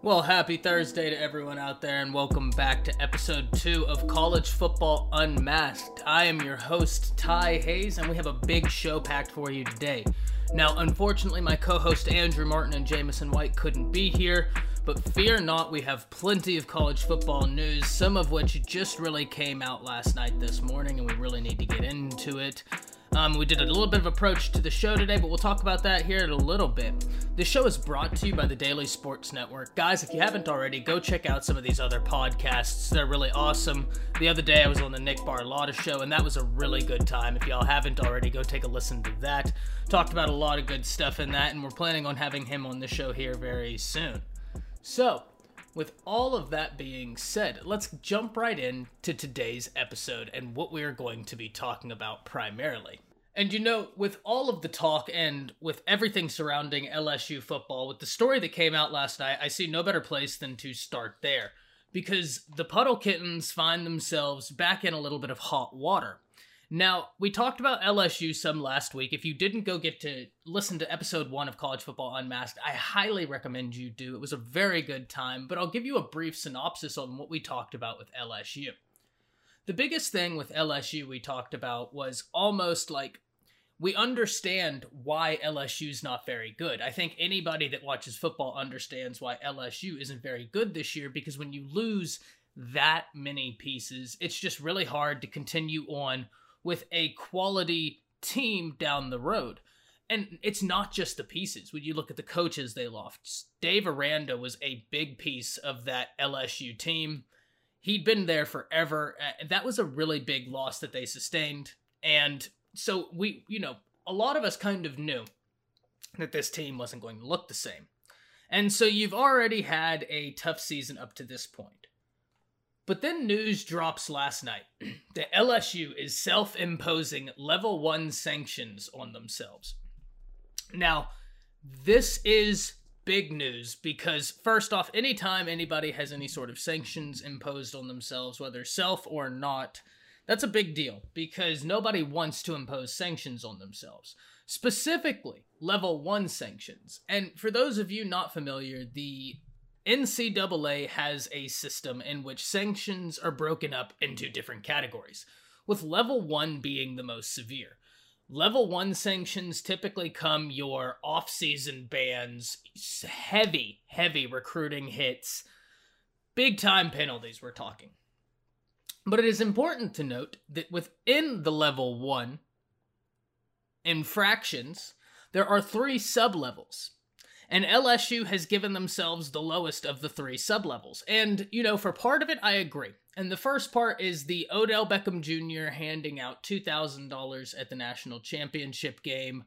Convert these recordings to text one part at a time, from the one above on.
Well, happy Thursday to everyone out there, and welcome back to episode two of College Football Unmasked. I am your host, Ty Hayes, and we have a big show packed for you today. Now, unfortunately, my co host Andrew Martin and Jamison White couldn't be here, but fear not, we have plenty of college football news, some of which just really came out last night this morning, and we really need to get into it. Um, we did a little bit of approach to the show today, but we'll talk about that here in a little bit. The show is brought to you by the Daily Sports Network. Guys, if you haven't already, go check out some of these other podcasts. They're really awesome. The other day I was on the Nick Barlotta show, and that was a really good time. If y'all haven't already, go take a listen to that. Talked about a lot of good stuff in that, and we're planning on having him on the show here very soon. So, with all of that being said, let's jump right in to today's episode and what we are going to be talking about primarily. And you know, with all of the talk and with everything surrounding LSU football, with the story that came out last night, I see no better place than to start there. Because the Puddle Kittens find themselves back in a little bit of hot water. Now, we talked about LSU some last week. If you didn't go get to listen to episode one of College Football Unmasked, I highly recommend you do. It was a very good time, but I'll give you a brief synopsis on what we talked about with LSU. The biggest thing with LSU we talked about was almost like we understand why LSU's not very good. I think anybody that watches football understands why LSU isn't very good this year because when you lose that many pieces, it's just really hard to continue on with a quality team down the road. And it's not just the pieces. When you look at the coaches they lost, Dave Aranda was a big piece of that LSU team. He'd been there forever. That was a really big loss that they sustained. And so we, you know, a lot of us kind of knew that this team wasn't going to look the same. And so you've already had a tough season up to this point. But then news drops last night that LSU is self imposing level one sanctions on themselves. Now, this is big news because, first off, anytime anybody has any sort of sanctions imposed on themselves, whether self or not, that's a big deal because nobody wants to impose sanctions on themselves. Specifically, level one sanctions. And for those of you not familiar, the NCAA has a system in which sanctions are broken up into different categories, with level 1 being the most severe. Level 1 sanctions typically come your off season bans, heavy, heavy recruiting hits, big time penalties, we're talking. But it is important to note that within the level 1 infractions, there are three sub levels and LSU has given themselves the lowest of the three sublevels. And, you know, for part of it, I agree. And the first part is the Odell Beckham Jr. handing out $2,000 at the national championship game,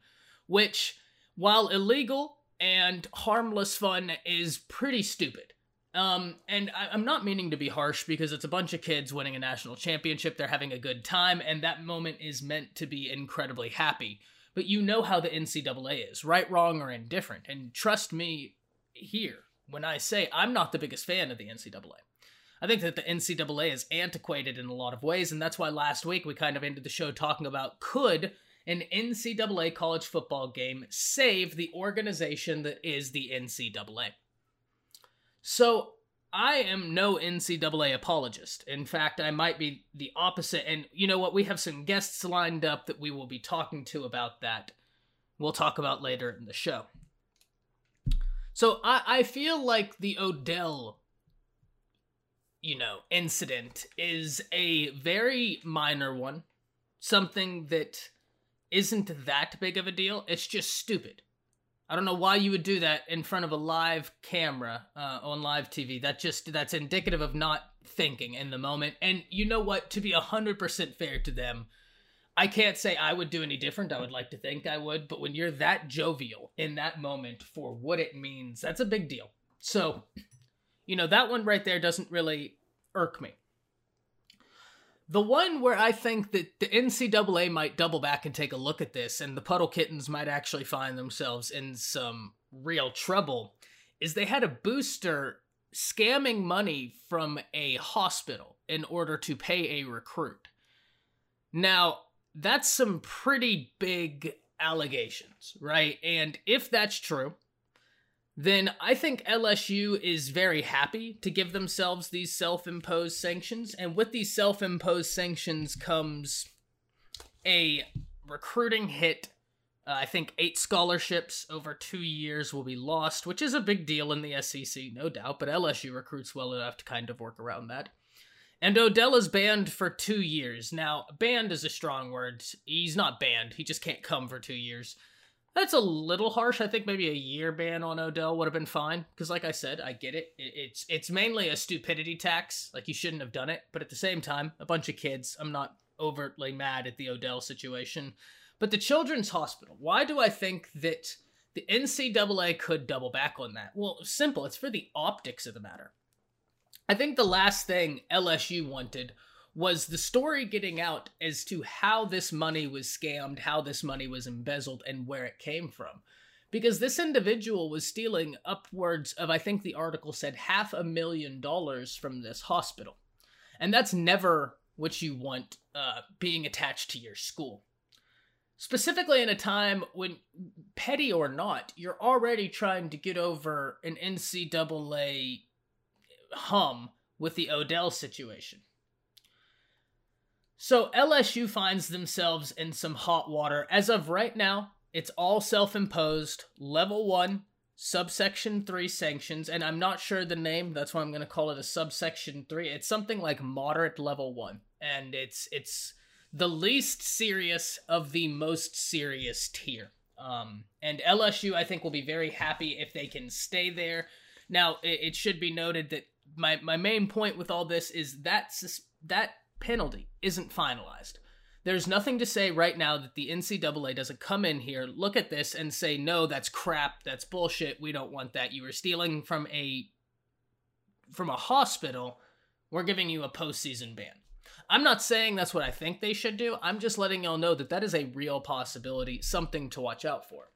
which, while illegal and harmless fun, is pretty stupid. Um, and I, am not meaning to be harsh because it's a bunch of kids winning a national championship. They're having a good time, and that moment is meant to be incredibly happy but you know how the NCAA is right, wrong, or indifferent. And trust me here when I say I'm not the biggest fan of the NCAA. I think that the NCAA is antiquated in a lot of ways, and that's why last week we kind of ended the show talking about could an NCAA college football game save the organization that is the NCAA? So I am no NCAA apologist. In fact, I might be the opposite. And you know what? We have some guests lined up that we will be talking to about that. We'll talk about later in the show. So I, I feel like the Odell, you know, incident is a very minor one. Something that isn't that big of a deal. It's just stupid. I don't know why you would do that in front of a live camera uh, on live TV. That just that's indicative of not thinking in the moment. And you know what? To be hundred percent fair to them, I can't say I would do any different. I would like to think I would, but when you're that jovial in that moment for what it means, that's a big deal. So, you know that one right there doesn't really irk me. The one where I think that the NCAA might double back and take a look at this, and the Puddle Kittens might actually find themselves in some real trouble, is they had a booster scamming money from a hospital in order to pay a recruit. Now, that's some pretty big allegations, right? And if that's true, then I think LSU is very happy to give themselves these self imposed sanctions. And with these self imposed sanctions comes a recruiting hit. Uh, I think eight scholarships over two years will be lost, which is a big deal in the SEC, no doubt, but LSU recruits well enough to kind of work around that. And Odell is banned for two years. Now, banned is a strong word. He's not banned, he just can't come for two years. That's a little harsh. I think maybe a year ban on Odell would have been fine. Because, like I said, I get it. It's it's mainly a stupidity tax. Like you shouldn't have done it. But at the same time, a bunch of kids. I'm not overtly mad at the Odell situation. But the Children's Hospital. Why do I think that the NCAA could double back on that? Well, simple. It's for the optics of the matter. I think the last thing LSU wanted was the story getting out as to how this money was scammed, how this money was embezzled, and where it came from. Because this individual was stealing upwards of, I think the article said, half a million dollars from this hospital. And that's never what you want uh, being attached to your school. Specifically, in a time when, petty or not, you're already trying to get over an NCAA hum with the Odell situation. So LSU finds themselves in some hot water. As of right now, it's all self imposed, level one, subsection three sanctions, and I'm not sure the name, that's why I'm gonna call it a subsection three. It's something like moderate level one. And it's it's the least serious of the most serious tier. Um, and LSU, I think, will be very happy if they can stay there. Now, it, it should be noted that my, my main point with all this is that that penalty isn't finalized. There's nothing to say right now that the NCAA doesn't come in here, look at this, and say, no, that's crap, that's bullshit, we don't want that. You were stealing from a from a hospital, we're giving you a postseason ban. I'm not saying that's what I think they should do. I'm just letting y'all know that that is a real possibility, something to watch out for.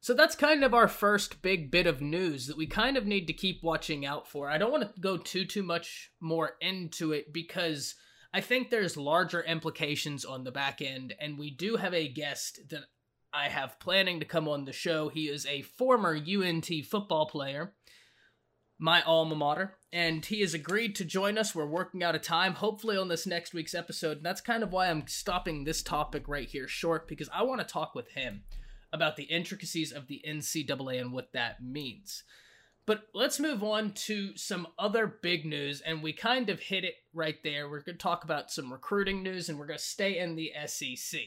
So that's kind of our first big bit of news that we kind of need to keep watching out for. I don't want to go too too much more into it because I think there's larger implications on the back end, and we do have a guest that I have planning to come on the show. He is a former UNT football player, my alma mater, and he has agreed to join us. We're working out a time, hopefully, on this next week's episode. And that's kind of why I'm stopping this topic right here short, because I want to talk with him about the intricacies of the NCAA and what that means. But let's move on to some other big news, and we kind of hit it right there. We're going to talk about some recruiting news, and we're going to stay in the SEC.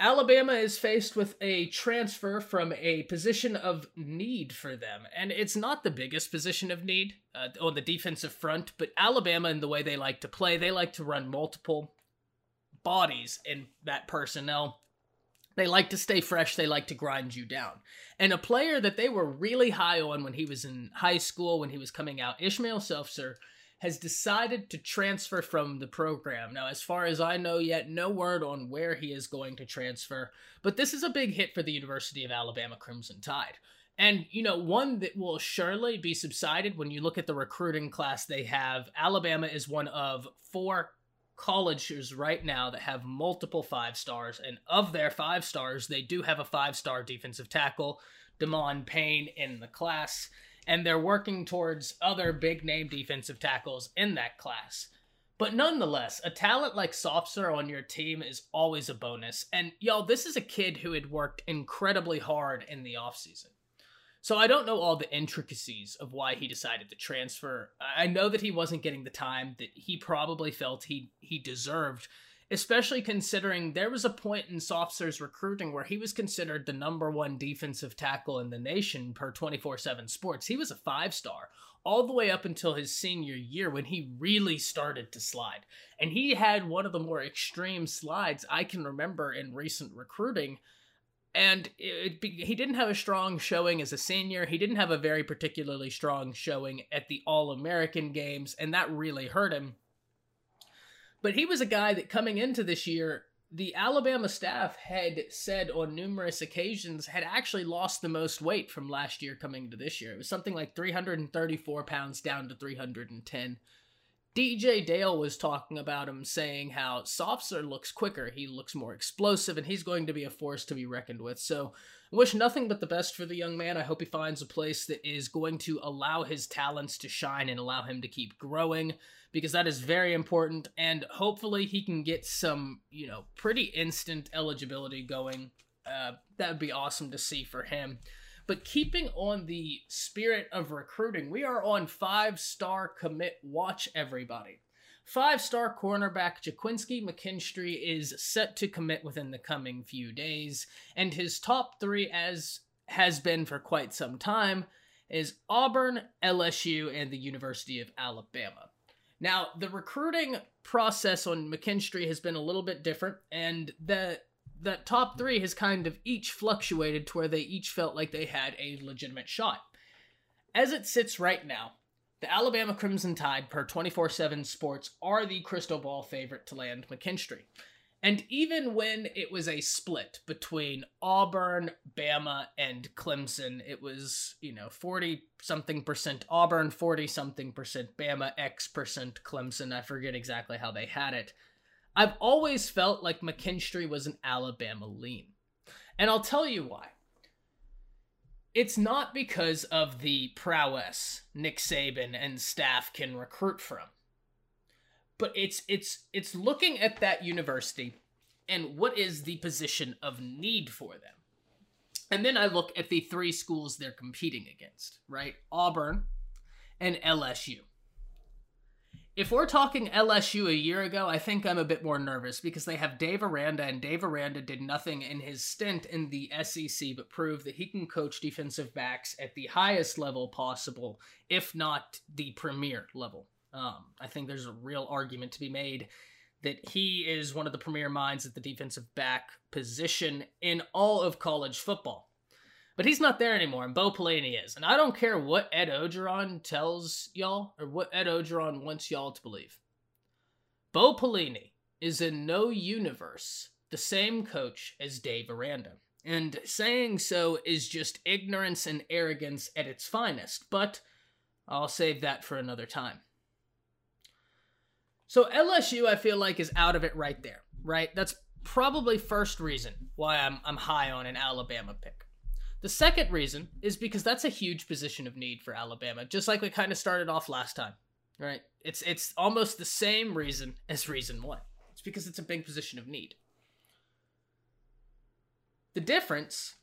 Alabama is faced with a transfer from a position of need for them, and it's not the biggest position of need uh, on the defensive front, but Alabama, in the way they like to play, they like to run multiple bodies in that personnel they like to stay fresh. They like to grind you down. And a player that they were really high on when he was in high school, when he was coming out, Ishmael Sopsher, has decided to transfer from the program. Now, as far as I know yet, no word on where he is going to transfer, but this is a big hit for the University of Alabama Crimson Tide. And, you know, one that will surely be subsided when you look at the recruiting class they have. Alabama is one of four colleges right now that have multiple five stars, and of their five stars, they do have a five star defensive tackle, Damon Payne, in the class, and they're working towards other big name defensive tackles in that class. But nonetheless, a talent like Sopsher on your team is always a bonus. And y'all, this is a kid who had worked incredibly hard in the offseason. So I don't know all the intricacies of why he decided to transfer. I know that he wasn't getting the time that he probably felt he he deserved, especially considering there was a point in Sopsher's recruiting where he was considered the number one defensive tackle in the nation per 24/7 Sports. He was a 5-star all the way up until his senior year when he really started to slide. And he had one of the more extreme slides I can remember in recent recruiting and it, he didn't have a strong showing as a senior. He didn't have a very particularly strong showing at the All American games, and that really hurt him. But he was a guy that coming into this year, the Alabama staff had said on numerous occasions had actually lost the most weight from last year coming to this year. It was something like 334 pounds down to 310 DJ Dale was talking about him saying how Sopsher looks quicker, he looks more explosive, and he's going to be a force to be reckoned with. So I wish nothing but the best for the young man. I hope he finds a place that is going to allow his talents to shine and allow him to keep growing because that is very important. And hopefully he can get some, you know, pretty instant eligibility going. Uh, that would be awesome to see for him. But keeping on the spirit of recruiting, we are on five star commit watch, everybody. Five star cornerback Ga'Quincy McKinstry is set to commit within the coming few days, and his top three, as has been for quite some time, is Auburn, LSU, and the University of Alabama. Now, the recruiting process on McKinstry has been a little bit different, and the that top three has kind of each fluctuated to where they each felt like they had a legitimate shot. As it sits right now, the Alabama Crimson Tide, per 24 7 Sports, are the crystal ball favorite to land McKinstry. And even when it was a split between Auburn, Bama, and Clemson, it was, you know, 40 something percent Auburn, 40 something percent Bama, X percent Clemson. I forget exactly how they had it. I've always felt like McKinstry was an Alabama lean. And I'll tell you why. It's not because of the prowess Nick Saban and staff can recruit from. But it's it's it's looking at that university and what is the position of need for them. And then I look at the three schools they're competing against, right? Auburn and LSU. If we're talking LSU a year ago, I think I'm a bit more nervous because they have Dave Aranda, and Dave Aranda did nothing in his stint in the SEC but prove that he can coach defensive backs at the highest level possible, if not the premier level. Um, I think there's a real argument to be made that he is one of the premier minds at the defensive back position in all of college football. But he's not there anymore, and Bo Pelini is. And I don't care what Ed Orgeron tells y'all, or what Ed Orgeron wants y'all to believe. Bo Pelini is in no universe the same coach as Dave Aranda. And saying so is just ignorance and arrogance at its finest, but I'll save that for another time. So LSU, I feel like, is out of it right there, right? That's probably first reason why I'm, I'm high on an Alabama pick. The second reason is because that's a huge position of need for Alabama, just like we kind of started off last time, right? It's it's almost the same reason as reason one. It's because it's a big position of need. The difference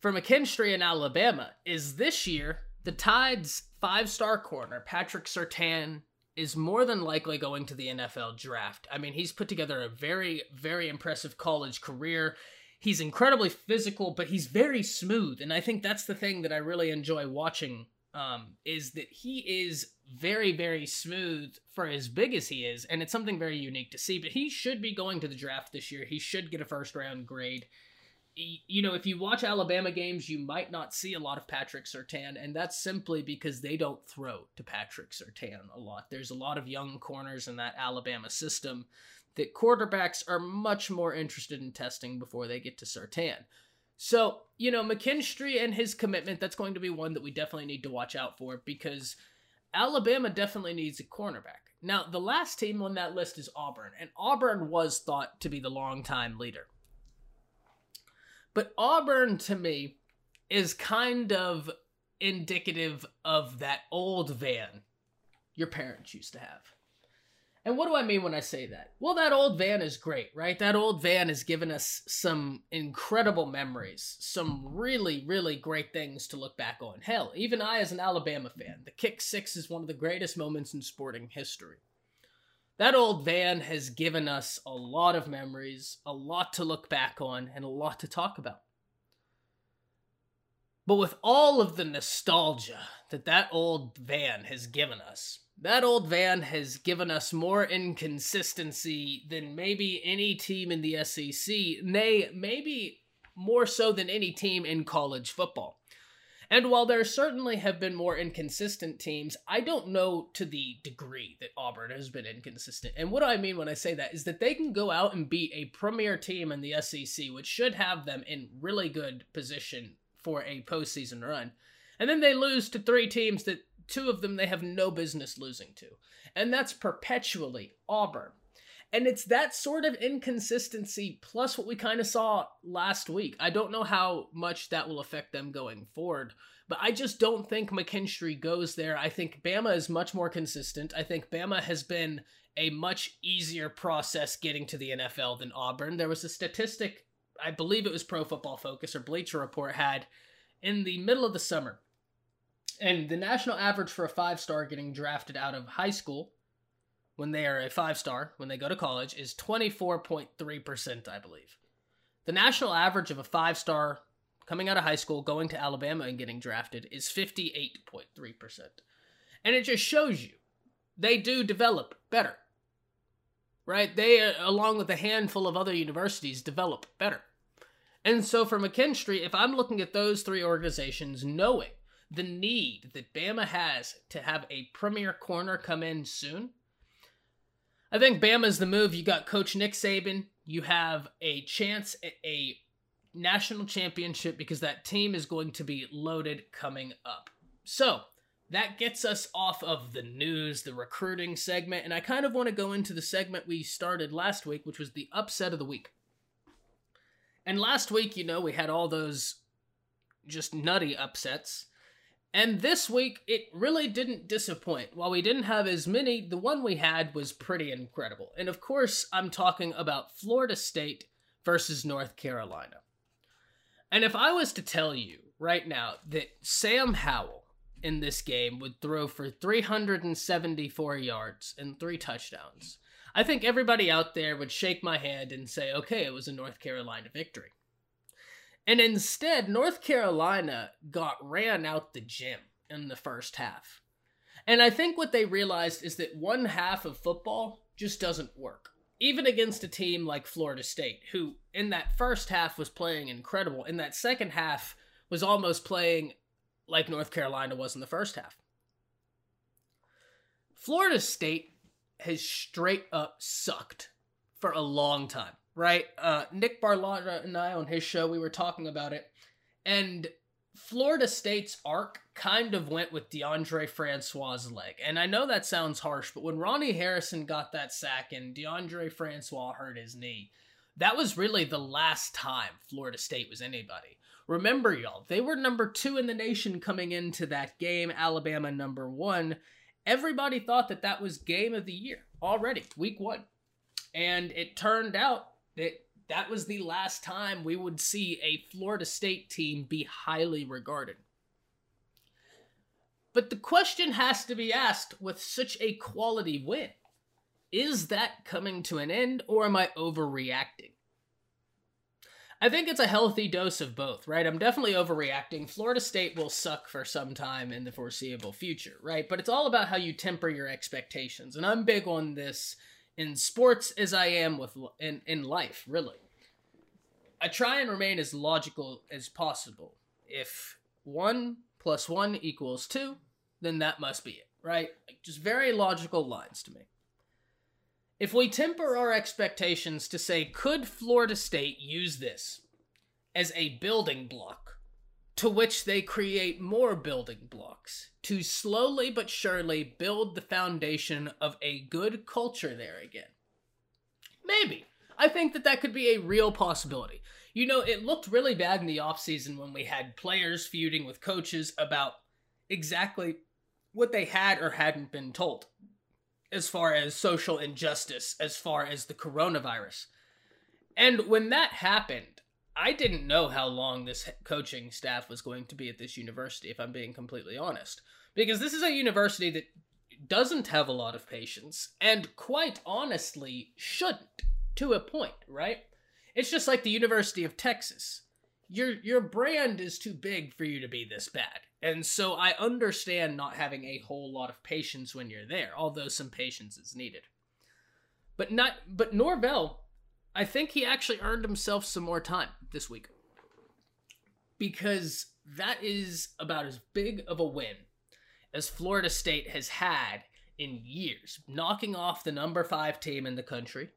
for McKinstry in Alabama is this year the Tide's five-star corner Patrick Surtain is more than likely going to the NFL draft. I mean, he's put together a very, very impressive college career. He's incredibly physical, but he's very smooth, and I think that's the thing that I really enjoy watching. Um, is that he is very, very smooth for as big as he is, and it's something very unique to see. But he should be going to the draft this year. He should get a first round grade. You know, if you watch Alabama games, you might not see a lot of Patrick Surtain, and that's simply because they don't throw to Patrick Surtain a lot. There's a lot of young corners in that Alabama system that quarterbacks are much more interested in testing before they get to Surtain. So, you know, McKinstry and his commitment, that's going to be one that we definitely need to watch out for because Alabama definitely needs a cornerback. Now, the last team on that list is Auburn, and Auburn was thought to be the longtime leader. But Auburn, to me, is kind of indicative of that old van your parents used to have. And what do I mean when I say that? Well, that old van is great, right? That old van has given us some incredible memories, some really, really great things to look back on. Hell, even I, as an Alabama fan, the kick six is one of the greatest moments in sporting history. That old van has given us a lot of memories, a lot to look back on, and a lot to talk about. But with all of the nostalgia that that old van has given us, that old van has given us more inconsistency than maybe any team in the SEC, nay, maybe more so than any team in college football. And while there certainly have been more inconsistent teams, I don't know to the degree that Auburn has been inconsistent. And what I mean when I say that is that they can go out and beat a premier team in the SEC, which should have them in really good position for a postseason run. And then they lose to three teams that two of them they have no business losing to, and that's perpetually Auburn. And it's that sort of inconsistency plus what we kind of saw last week. I don't know how much that will affect them going forward, but I just don't think McKinstry goes there. I think Bama is much more consistent. I think Bama has been a much easier process getting to the NFL than Auburn. There was a statistic, I believe it was Pro Football Focus or Bleacher Report had in the middle of the summer. And the national average for a five star getting drafted out of high school when they are a five star, when they go to college, is 24.3%, I believe. The national average of a five star coming out of high school, going to Alabama and getting drafted is 58.3%. And it just shows you they do develop better. Right? They, uh, along with a handful of other universities, develop better. And so for McKinstry, if I'm looking at those three organizations, knowing the need that Bama has to have a premier corner come in soon, I think Bama's the move. You got Coach Nick Saban. You have a chance at a national championship because that team is going to be loaded coming up. So that gets us off of the news, the recruiting segment, and I kind of want to go into the segment we started last week, which was the upset of the week. And last week, you know, we had all those just nutty upsets. And this week, it really didn't disappoint. While we didn't have as many, the one we had was pretty incredible. And of course, I'm talking about Florida State versus North Carolina. And if I was to tell you right now that Sam Howell in this game would throw for 374 yards and three touchdowns, I think everybody out there would shake my hand and say, okay, it was a North Carolina victory. And instead, North Carolina got ran out the gym in the first half. And I think what they realized is that one half of football just doesn't work even against a team like Florida State, who in that first half was playing incredible, in that second half was almost playing like North Carolina was in the first half. Florida State has straight up sucked for a long time, right? Uh, Nick Barlotta and I on his show, we were talking about it, and Florida State's arc kind of went with Deondre Francois' leg. And I know that sounds harsh, but when Ronnie Harrison got that sack and Deondre Francois hurt his knee, that was really the last time Florida State was anybody. Remember, y'all, they were number two in the nation coming into that game, Alabama number one. Everybody thought that that was game of the year already, week one. And it turned out that that was the last time we would see a Florida State team be highly regarded. But the question has to be asked with such a quality win is that coming to an end or am I overreacting? I think it's a healthy dose of both, right? I'm definitely overreacting. Florida State will suck for some time in the foreseeable future, right? But it's all about how you temper your expectations. And I'm big on this in sports as I am with in in life, really. I try and remain as logical as possible. If 1 plus 1 equals 2, then that must be it, right? Like, just very logical lines to me. If we temper our expectations to say, could Florida State use this as a building block to which they create more building blocks to slowly but surely build the foundation of a good culture there again? Maybe. I think that that could be a real possibility. You know, it looked really bad in the offseason when we had players feuding with coaches about exactly what they had or hadn't been told as far as social injustice, as far as the coronavirus. And when that happened, I didn't know how long this coaching staff was going to be at this university, if I'm being completely honest. Because this is a university that doesn't have a lot of patience, and quite honestly, shouldn't, to a point, right? It's just like the University of Texas. Your your brand is too big for you to be this bad. And so I understand not having a whole lot of patience when you're there, although some patience is needed. But not but Norvell, I think he actually earned himself some more time this week. Because that is about as big of a win as Florida State has had in years, knocking off the number 5 team in the country.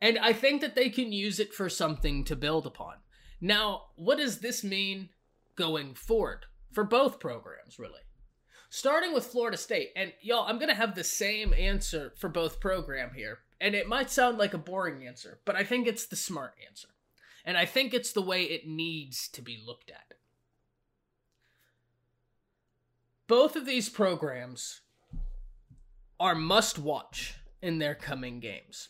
And I think that they can use it for something to build upon. Now, what does this mean going forward? For both programs, really. Starting with Florida State, and y'all, I'm gonna have the same answer for both program here, and it might sound like a boring answer, but I think it's the smart answer, and I think it's the way it needs to be looked at. Both of these programs are must watch in their coming games.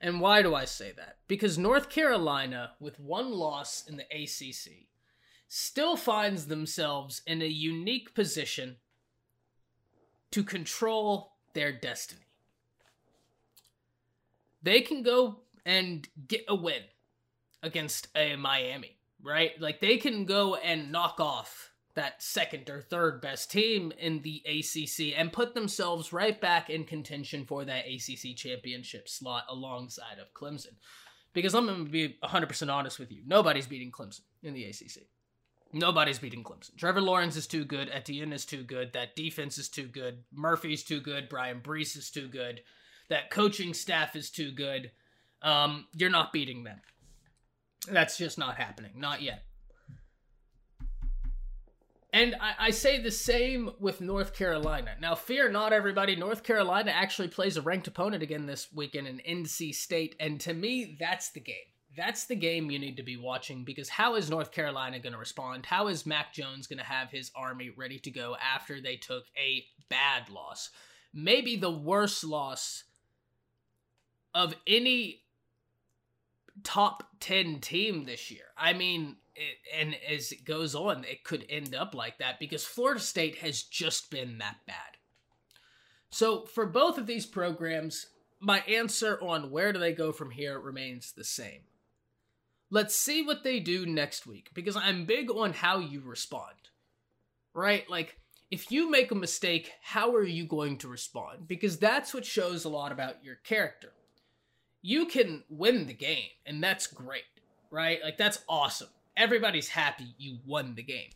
And why do I say that? Because North Carolina, with one loss in the ACC, still finds themselves in a unique position to control their destiny. They can go and get a win against a Miami, right? Like they can go and knock off that second or third best team in the ACC and put themselves right back in contention for that ACC championship slot alongside of Clemson. Because I'm going to be 100% honest with you. Nobody's beating Clemson in the ACC. Nobody's beating Clemson. Trevor Lawrence is too good. Etienne is too good. That defense is too good. Murphy's too good. Bryan Bresee is too good. That coaching staff is too good. Um, you're not beating them. That's just not happening. Not yet. And I, I, say the same with North Carolina. Now, fear not, everybody. North Carolina actually plays a ranked opponent again this weekend in NC State. And to me, that's the game. That's the game you need to be watching because how is North Carolina going to respond? How is Mac Jones going to have his army ready to go after they took a bad loss? Maybe the worst loss of any top 10 team this year. I mean, it, and as it goes on, it could end up like that because Florida State has just been that bad. So for both of these programs, my answer on where do they go from here remains the same. Let's see what they do next week because I'm big on how you respond. Right? Like, if you make a mistake, how are you going to respond? Because that's what shows a lot about your character. You can win the game, and that's great, right? Like, that's awesome everybody's happy you won the game.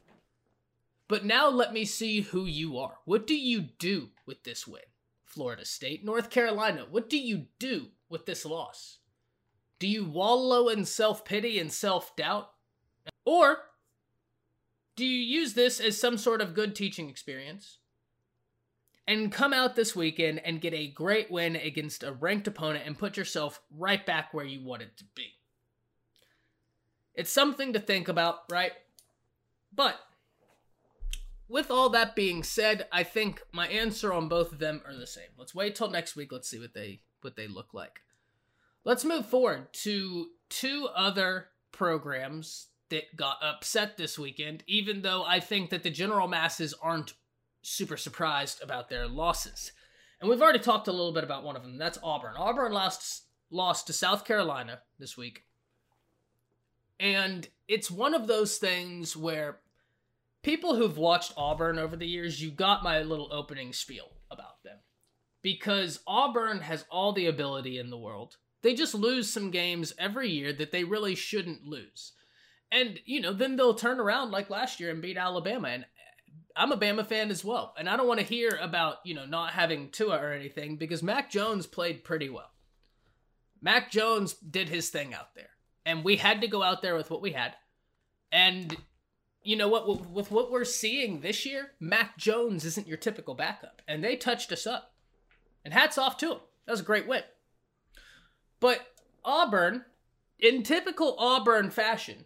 But now let me see who you are. What do you do with this win? Florida State, North Carolina, what do you do with this loss? Do you wallow in self pity and self doubt? Or do you use this as some sort of good teaching experience and come out this weekend and get a great win against a ranked opponent and put yourself right back where you wanted to be? It's something to think about, right? But with all that being said, I think my answer on both of them are the same. Let's wait till next week. Let's see what they what they look like. Let's move forward to two other programs that got upset this weekend, even though I think that the general masses aren't super surprised about their losses. And we've already talked a little bit about one of them. That's Auburn. Auburn lost lost to South Carolina this week. And it's one of those things where people who've watched Auburn over the years, you got my little opening spiel about them. Because Auburn has all the ability in the world. They just lose some games every year that they really shouldn't lose. And, you know, then they'll turn around like last year and beat Alabama. And I'm a Bama fan as well. And I don't want to hear about, you know, not having Tua or anything because Mac Jones played pretty well. Mac Jones did his thing out there and we had to go out there with what we had. And you know what? With what we're seeing this year, Mac Jones isn't your typical backup, and they touched us up. And hats off to him. That was a great win. But Auburn, in typical Auburn fashion,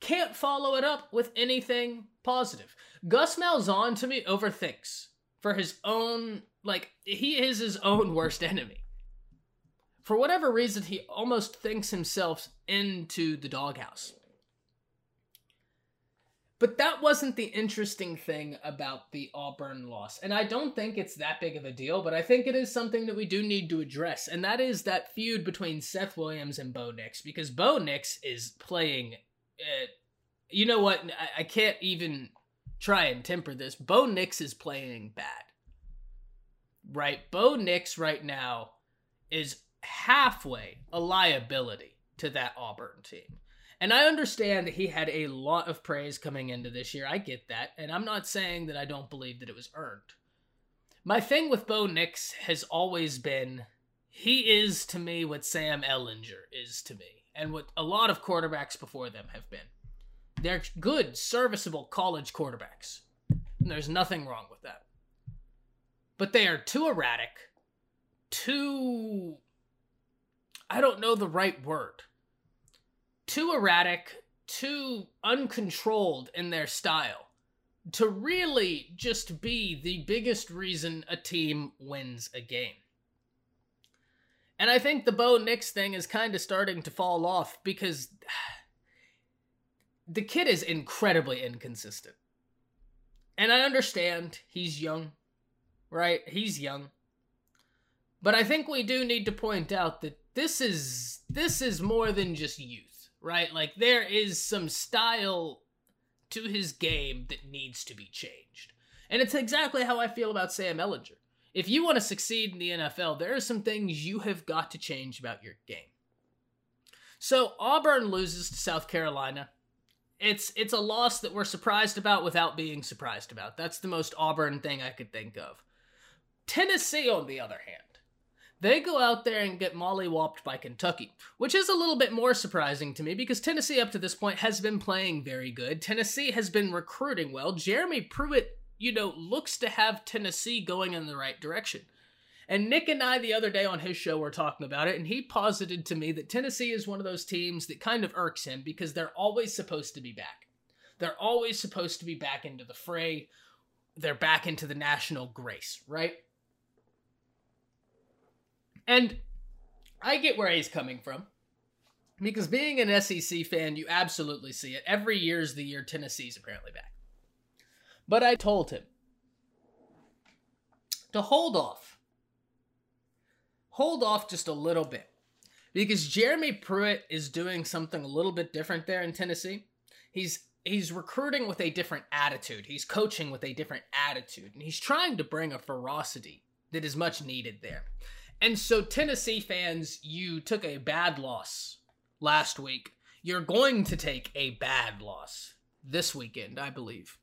can't follow it up with anything positive. Gus Malzahn to me overthinks for his own like he is his own worst enemy for whatever reason, he almost thinks himself into the doghouse. But that wasn't the interesting thing about the Auburn loss. And I don't think it's that big of a deal, but I think it is something that we do need to address. And that is that feud between Seth Williams and Bo Nix. Because Bo Nix is playing. Uh, you know what? I, I can't even try and temper this. Bo Nix is playing bad. Right? Bo Nix right now is halfway a liability to that Auburn team. And I understand that he had a lot of praise coming into this year. I get that. And I'm not saying that I don't believe that it was earned. My thing with Bo Nix has always been he is to me what Sam Ehlinger is to me, and what a lot of quarterbacks before them have been. They're good, serviceable college quarterbacks. And there's nothing wrong with that. But they are too erratic, too. I don't know the right word. Too erratic, too uncontrolled in their style to really just be the biggest reason a team wins a game. And I think the Bo Nix thing is kind of starting to fall off because the kid is incredibly inconsistent. And I understand he's young, right? He's young. But I think we do need to point out that this is this is more than just youth, right? Like there is some style to his game that needs to be changed. And it's exactly how I feel about Sam Ehlinger. If you want to succeed in the NFL, there are some things you have got to change about your game. So Auburn loses to South Carolina. It's it's a loss that we're surprised about without being surprised about. That's the most Auburn thing I could think of. Tennessee, on the other hand, they go out there and get mollywopped by Kentucky, which is a little bit more surprising to me because Tennessee up to this point has been playing very good. Tennessee has been recruiting well. Jeremy Pruitt, you know, looks to have Tennessee going in the right direction. And Nick and I the other day on his show were talking about it, and he posited to me that Tennessee is one of those teams that kind of irks him because they're always supposed to be back. They're always supposed to be back into the fray. They're back into the national grace, right? And I get where he's coming from. Because being an SEC fan, you absolutely see it. Every year is the year Tennessee's apparently back. But I told him to hold off. Hold off just a little bit. Because Jeremy Pruitt is doing something a little bit different there in Tennessee. He's he's recruiting with a different attitude. He's coaching with a different attitude. And he's trying to bring a ferocity that is much needed there. And so, Tennessee fans, you took a bad loss last week. You're going to take a bad loss this weekend, I believe.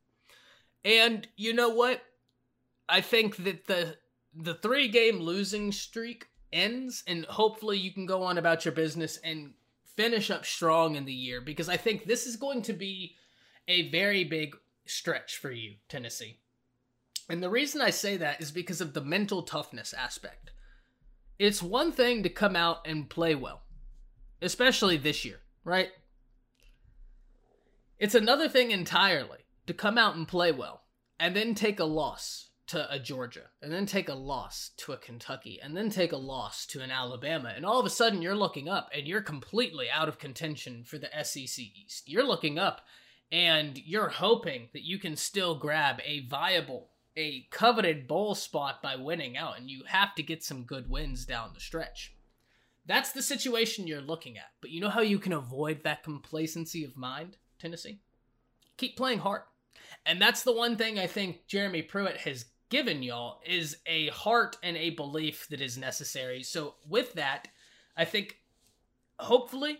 And you know what? I think that the the three game losing streak ends, and hopefully you can go on about your business and finish up strong in the year because I think this is going to be a very big stretch for you, Tennessee. And the reason I say that is because of the mental toughness aspect. It's one thing to come out and play well, especially this year, right? It's another thing entirely to come out and play well and then take a loss to a Georgia and then take a loss to a Kentucky and then take a loss to an Alabama. And all of a sudden you're looking up and you're completely out of contention for the SEC East. You're looking up and you're hoping that you can still grab a viable a coveted bowl spot by winning out, and you have to get some good wins down the stretch. That's the situation you're looking at. But you know how you can avoid that complacency of mind, Tennessee? Keep playing hard. And that's the one thing I think Jeremy Pruitt has given y'all is a heart and a belief that is necessary. So with that, I think hopefully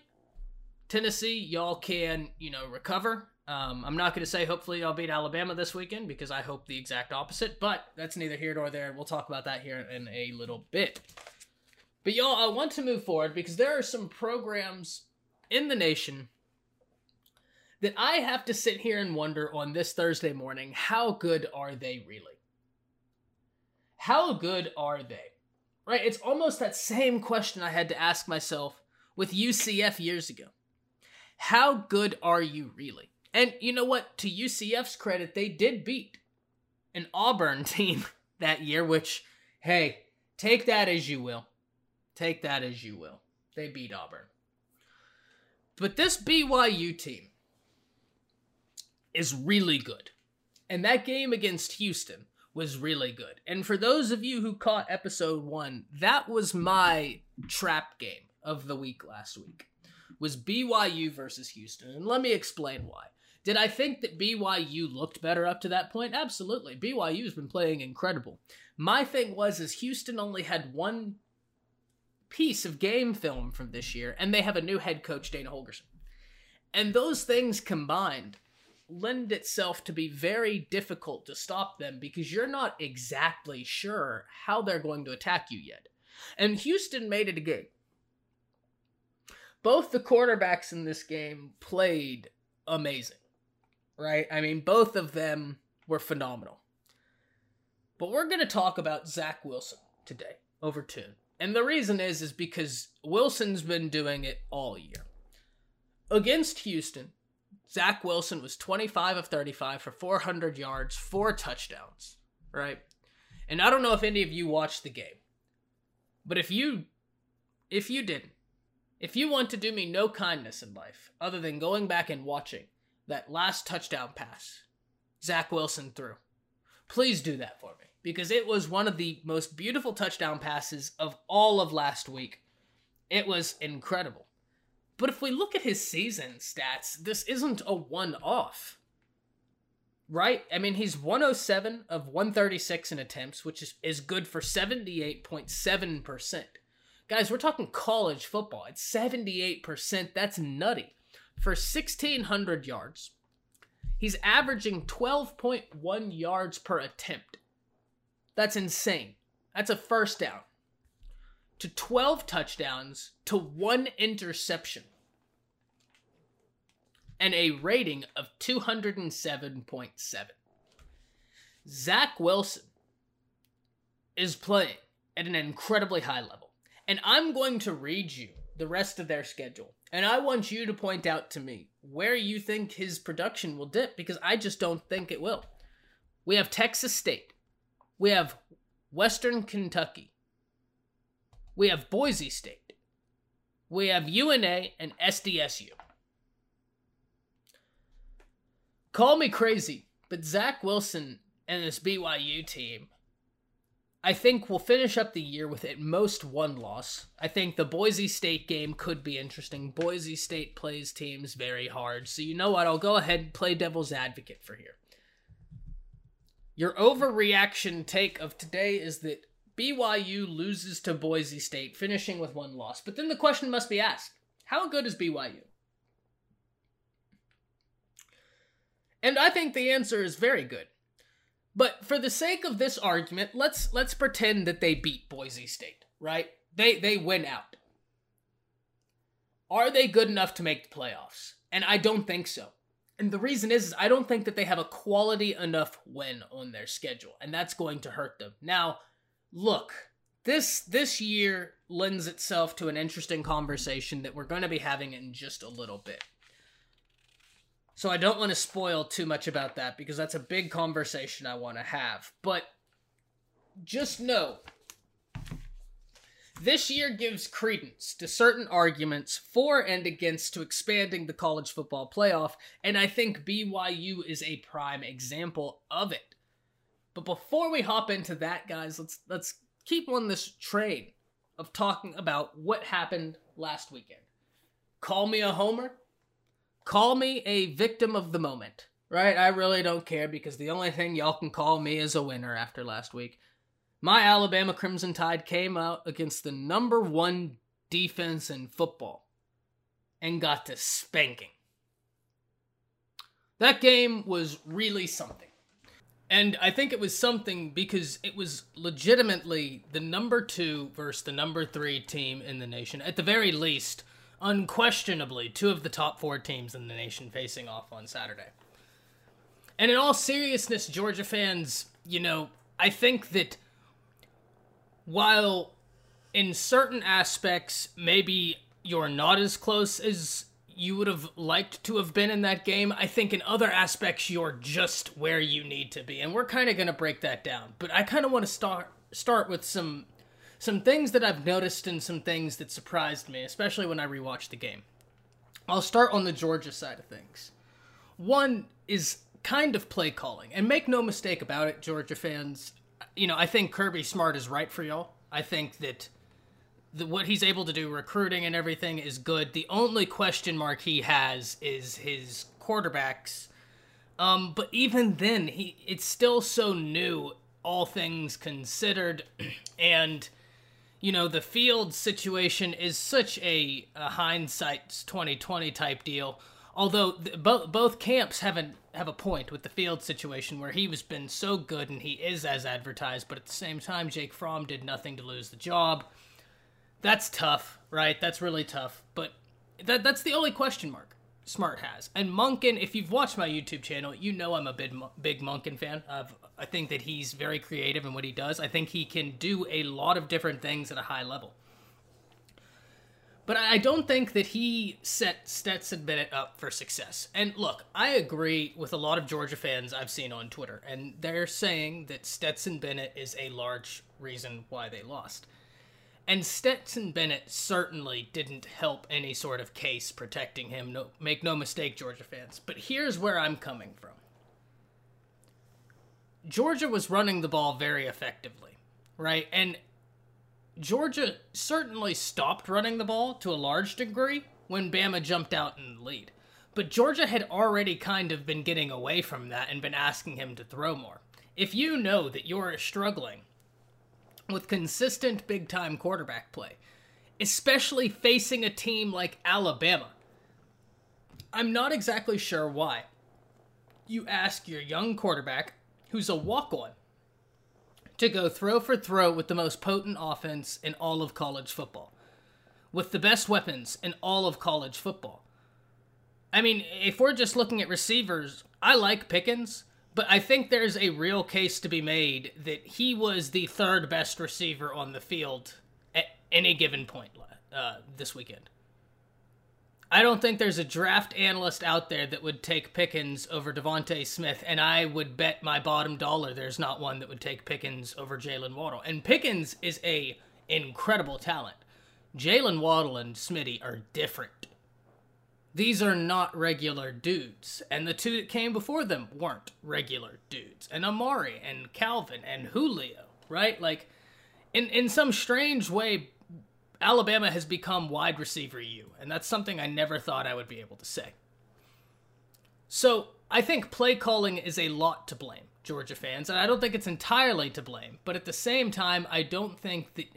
Tennessee y'all can, you know, recover um, I'm not going to say hopefully I'll beat Alabama this weekend because I hope the exact opposite, but that's neither here nor there. We'll talk about that here in a little bit. But y'all, I want to move forward because there are some programs in the nation that I have to sit here and wonder on this Thursday morning how good are they really? How good are they? Right? It's almost that same question I had to ask myself with UCF years ago. How good are you really? And you know what? To UCF's credit, they did beat an Auburn team that year, which, hey, take that as you will. Take that as you will. They beat Auburn. But this BYU team is really good. And that game against Houston was really good. And for those of you who caught episode one, that was my trap game of the week last week. Was BYU versus Houston. And let me explain why. Did I think that BYU looked better up to that point? Absolutely. BYU's been playing incredible. My thing was is Houston only had one piece of game film from this year, and they have a new head coach, Dana Holgorsen. And those things combined lend itself to be very difficult to stop them because you're not exactly sure how they're going to attack you yet. And Houston made it a game. Both the quarterbacks in this game played amazing right? I mean, both of them were phenomenal. But we're going to talk about Zach Wilson today over Tune. And the reason is is because Wilson's been doing it all year. Against Houston, Zach Wilson was 25 of 35 for 400 yards, four touchdowns, right? And I don't know if any of you watched the game. But if you if you didn't, if you want to do me no kindness in life other than going back and watching that last touchdown pass Zach Wilson threw, please do that for me because it was one of the most beautiful touchdown passes of all of last week. It was incredible. But if we look at his season stats, this isn't a one off. Right? I mean, he's 107 of 136 in attempts, which is, is good for 78.7%. Guys, we're talking college football. It's 78%. That's nutty. For 1,600 yards, he's averaging 12.1 yards per attempt. That's insane. That's a first down. To 12 touchdowns to one interception. And a rating of 207.7. Zach Wilson is playing at an incredibly high level. And I'm going to read you the rest of their schedule. And I want you to point out to me where you think his production will dip because I just don't think it will. We have Texas State, we have Western Kentucky. We have Boise State. We have UNA and SDSU. Call me crazy, but Zach Wilson and this BYU team, I think we'll finish up the year with at most one loss. I think the Boise State game could be interesting. Boise State plays teams very hard, so you know what? I'll go ahead and play devil's advocate for here. Your overreaction take of today is that BYU loses to Boise State, finishing with one loss. But then the question must be asked how good is BYU? And I think the answer is very good. But for the sake of this argument, let's let's pretend that they beat Boise State, right? They they win out. Are they good enough to make the playoffs? And I don't think so. And the reason is, is I don't think that they have a quality enough win on their schedule, and that's going to hurt them. Now, look, this this year lends itself to an interesting conversation that we're going to be having in just a little bit. So I don't want to spoil too much about that because that's a big conversation I want to have. But just know this year gives credence to certain arguments for and against to expanding the college football playoff, and I think BYU is a prime example of it. But before we hop into that, guys, let's let's keep on this train of talking about what happened last weekend. Call me a homer, call me a victim of the moment. Right? I really don't care because the only thing y'all can call me is a winner after last week my Alabama Crimson Tide came out against the number one defense in football and got to spanking. That game was really something. And I think it was something because it was legitimately the number two versus the number three team in the nation. At the very least, unquestionably, two of the top four teams in the nation facing off on Saturday. And in all seriousness, Georgia fans, you know, I think that while in certain aspects maybe you're not as close as you would have liked to have been in that game, I think in other aspects you're just where you need to be. And we're kind of going to break that down. But I kind of want to start start with some some things that I've noticed and some things that surprised me, especially when I rewatched the game. I'll start on the Georgia side of things. One is kind of play calling. And make no mistake about it, Georgia fans, you know, I think Kirby Smart is right for y'all. I think that the, what he's able to do, recruiting and everything, is good. The only question mark he has is his quarterbacks. Um, but even then, he it's still so new, all things considered, and you know the field situation is such a, a hindsight 2020 type deal Although both both camps haven't have a point with the field situation where he was been so good and he is as advertised, but at the same time, Jake Fromm did nothing to lose the job. That's tough, right? That's really tough. But that that's the only question mark. Smart has. And Monken, if you've watched my YouTube channel, you know I'm a big big Monken fan. I've, I think that he's very creative in what he does. I think he can do a lot of different things at a high level. But I don't think that he set Stetson Bennett up for success. And look, I agree with a lot of Georgia fans I've seen on Twitter, and they're saying that Stetson Bennett is a large reason why they lost. And Stetson Bennett certainly didn't help any sort of case protecting him. No, make no mistake, Georgia fans. But here's where I'm coming from. Georgia was running the ball very effectively, right? And Georgia certainly stopped running the ball to a large degree when Bama jumped out in the lead. But Georgia had already kind of been getting away from that and been asking him to throw more. If you know that you're struggling with consistent big time quarterback play, especially facing a team like Alabama, I'm not exactly sure why. You ask your young quarterback, who's a walk on, to go throw for throw with the most potent offense in all of college football, with the best weapons in all of college football. I mean, if we're just looking at receivers, I like Pickens, but I think there's a real case to be made that he was the third best receiver on the field at any given point uh, this weekend. I don't think there's a draft analyst out there that would take Pickens over DeVonta Smith, and I would bet my bottom dollar there's not one that would take Pickens over Jalen Waddle. And Pickens is a incredible talent. Jalen Waddle and Smitty are different. These are not regular dudes, and the two that came before them weren't regular dudes. And Amari and Calvin and Julio, right? Like, in in some strange way, Alabama has become wide receiver U, and that's something I never thought I would be able to say. So I think play calling is a lot to blame, Georgia fans, and I don't think it's entirely to blame. But at the same time, I don't think that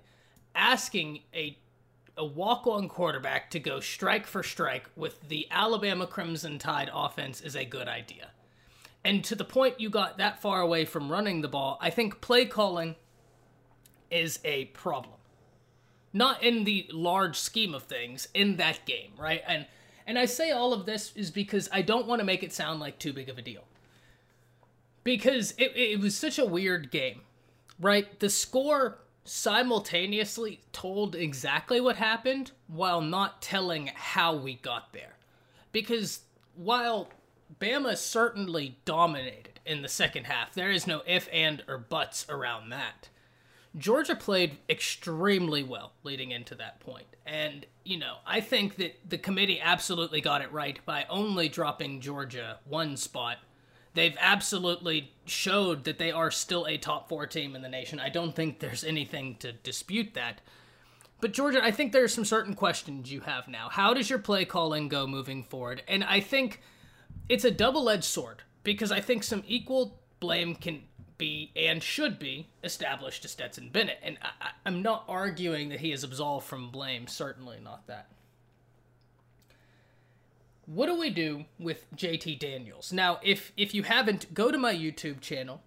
asking a a walk-on quarterback to go strike for strike with the Alabama Crimson Tide offense is a good idea. And to the point you got that far away from running the ball, I think play calling is a problem not in the large scheme of things in that game, right? And and I say all of this is because I don't want to make it sound like too big of a deal. Because it, it was such a weird game, right? The score simultaneously told exactly what happened while not telling how we got there. Because while Bama certainly dominated in the second half, there is no if and or buts around that. Georgia played extremely well leading into that point. And, you know, I think that the committee absolutely got it right by only dropping Georgia one spot. They've absolutely showed that they are still a top four team in the nation. I don't think there's anything to dispute that. But, Georgia, I think there's some certain questions you have now. How does your play calling go moving forward? And I think it's a double edged sword because I think some equal blame can be and should be established to Stetson Bennett. And I, I'm not arguing that he is absolved from blame, certainly not that. What do we do with JT Daniels? Now, if if you haven't, go to my YouTube channel.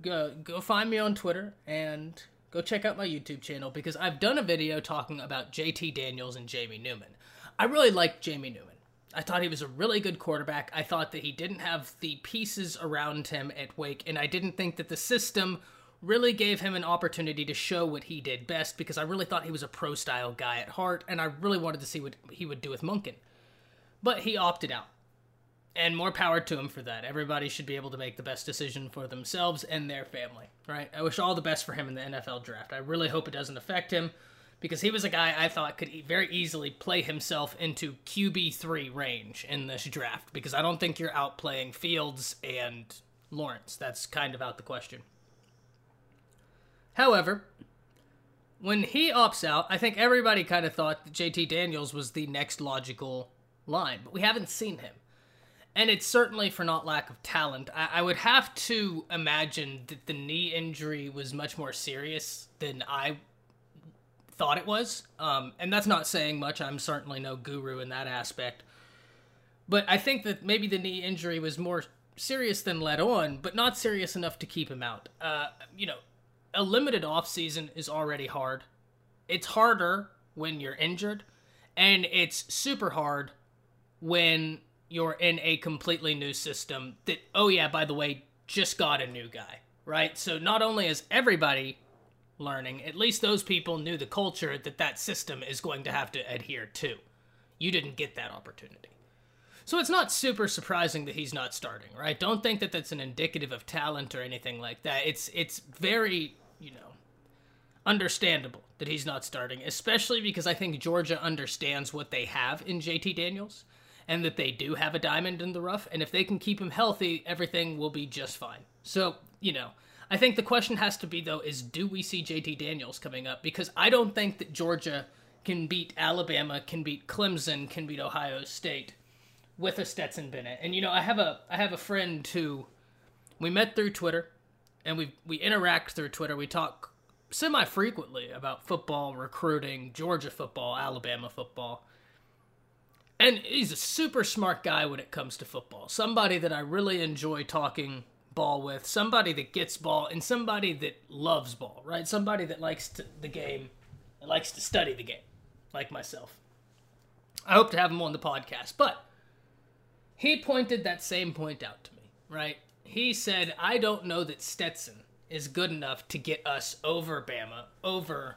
Go go find me on Twitter and go check out my YouTube channel because I've done a video talking about JT Daniels and Jamie Newman. I really like Jamie Newman. I thought he was a really good quarterback. I thought that he didn't have the pieces around him at Wake, and I didn't think that the system really gave him an opportunity to show what he did best because I really thought he was a pro style guy at heart, and I really wanted to see what he would do with Monken. But he opted out. And more power to him for that. Everybody should be able to make the best decision for themselves and their family, right? I wish all the best for him in the NFL draft. I really hope it doesn't affect him because he was a guy I thought could very easily play himself into QB3 range in this draft because I don't think you're outplaying Fields and Lawrence. That's kind of out the question. However, when he opts out, I think everybody kind of thought that JT Daniels was the next logical line, but we haven't seen him. And it's certainly for not lack of talent. I, I would have to imagine that the knee injury was much more serious than I thought it was. Um, and that's not saying much. I'm certainly no guru in that aspect. But I think that maybe the knee injury was more serious than let on, but not serious enough to keep him out. Uh, you know, a limited off season is already hard. It's harder when you're injured, and it's super hard when you're in a completely new system that, oh, yeah, by the way, just got a new guy, right? So not only is everybody learning, at least those people knew the culture that that system is going to have to adhere to. You didn't get that opportunity. So it's not super surprising that he's not starting, right? Don't think that that's an indicative of talent or anything like that. It's it's very, you know, understandable that he's not starting, especially because I think Georgia understands what they have in JT Daniels and that they do have a diamond in the rough and if they can keep him healthy, everything will be just fine. So, you know, I think the question has to be though is do we see JT Daniels coming up because I don't think that Georgia can beat Alabama, can beat Clemson, can beat Ohio State with a Stetson Bennett. And you know, I have a I have a friend who we met through Twitter and we we interact through Twitter. We talk semi frequently about football, recruiting, Georgia football, Alabama football. And he's a super smart guy when it comes to football. Somebody that I really enjoy talking ball with, somebody that gets ball, and somebody that loves ball, right? Somebody that likes to, the game and likes to study the game, like myself. I hope to have him on the podcast. But he pointed that same point out to me, right? He said, I don't know that Stetson is good enough to get us over Bama, over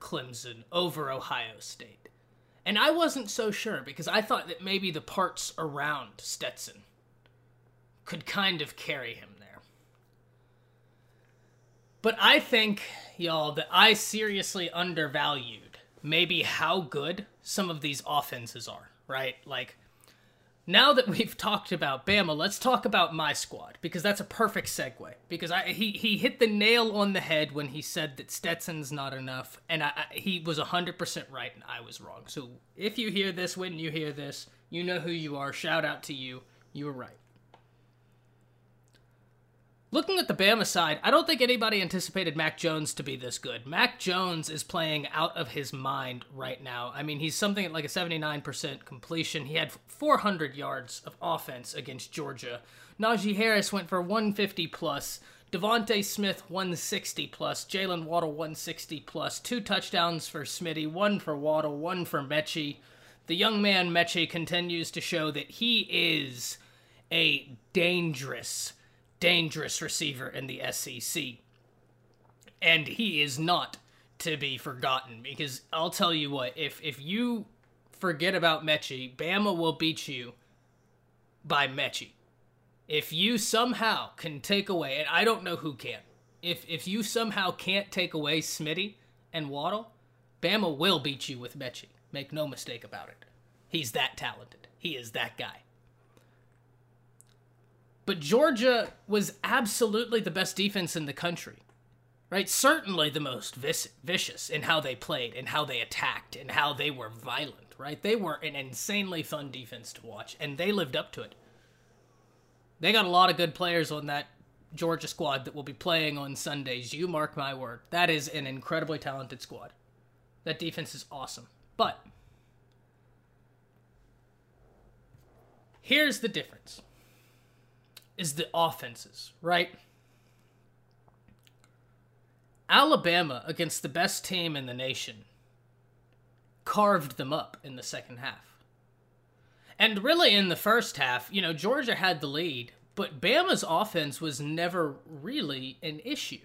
Clemson, over Ohio State. And I wasn't so sure because I thought that maybe the parts around Stetson could kind of carry him there. But I think, y'all, that I seriously undervalued maybe how good some of these offenses are, right? Like, now that we've talked about Bama, let's talk about my squad because that's a perfect segue. Because I he he hit the nail on the head when he said that Stetson's not enough, and I, I, he was hundred percent right, and I was wrong. So if you hear this, when you hear this, you know who you are. Shout out to you. You were right. Looking at the Bama side, I don't think anybody anticipated Mac Jones to be this good. Mac Jones is playing out of his mind right now. I mean, he's something like a 79% completion. He had 400 yards of offense against Georgia. Najee Harris went for 150 plus. DeVonta Smith 160 plus, Jalen Waddle 160 plus, two touchdowns for Smitty, one for Waddle, one for Metchie. The young man Metchie continues to show that he is a dangerous dangerous receiver in the SEC. And he is not to be forgotten because I'll tell you what, if if you forget about Metchie, Bama will beat you by Metchie. If you somehow can take away, and I don't know who can, if if you somehow can't take away Smitty and Waddle, Bama will beat you with Metchie. Make no mistake about it. He's that talented. He is that guy. But Georgia was absolutely the best defense in the country. Right? Certainly the most vicious in how they played and how they attacked and how they were violent, right? They were an insanely fun defense to watch and they lived up to it. They got a lot of good players on that Georgia squad that will be playing on Sundays. You mark my word. That is an incredibly talented squad. That defense is awesome. But here's the difference is the offenses, right? Alabama against the best team in the nation carved them up in the second half. And really in the first half, you know, Georgia had the lead, but Bama's offense was never really an issue.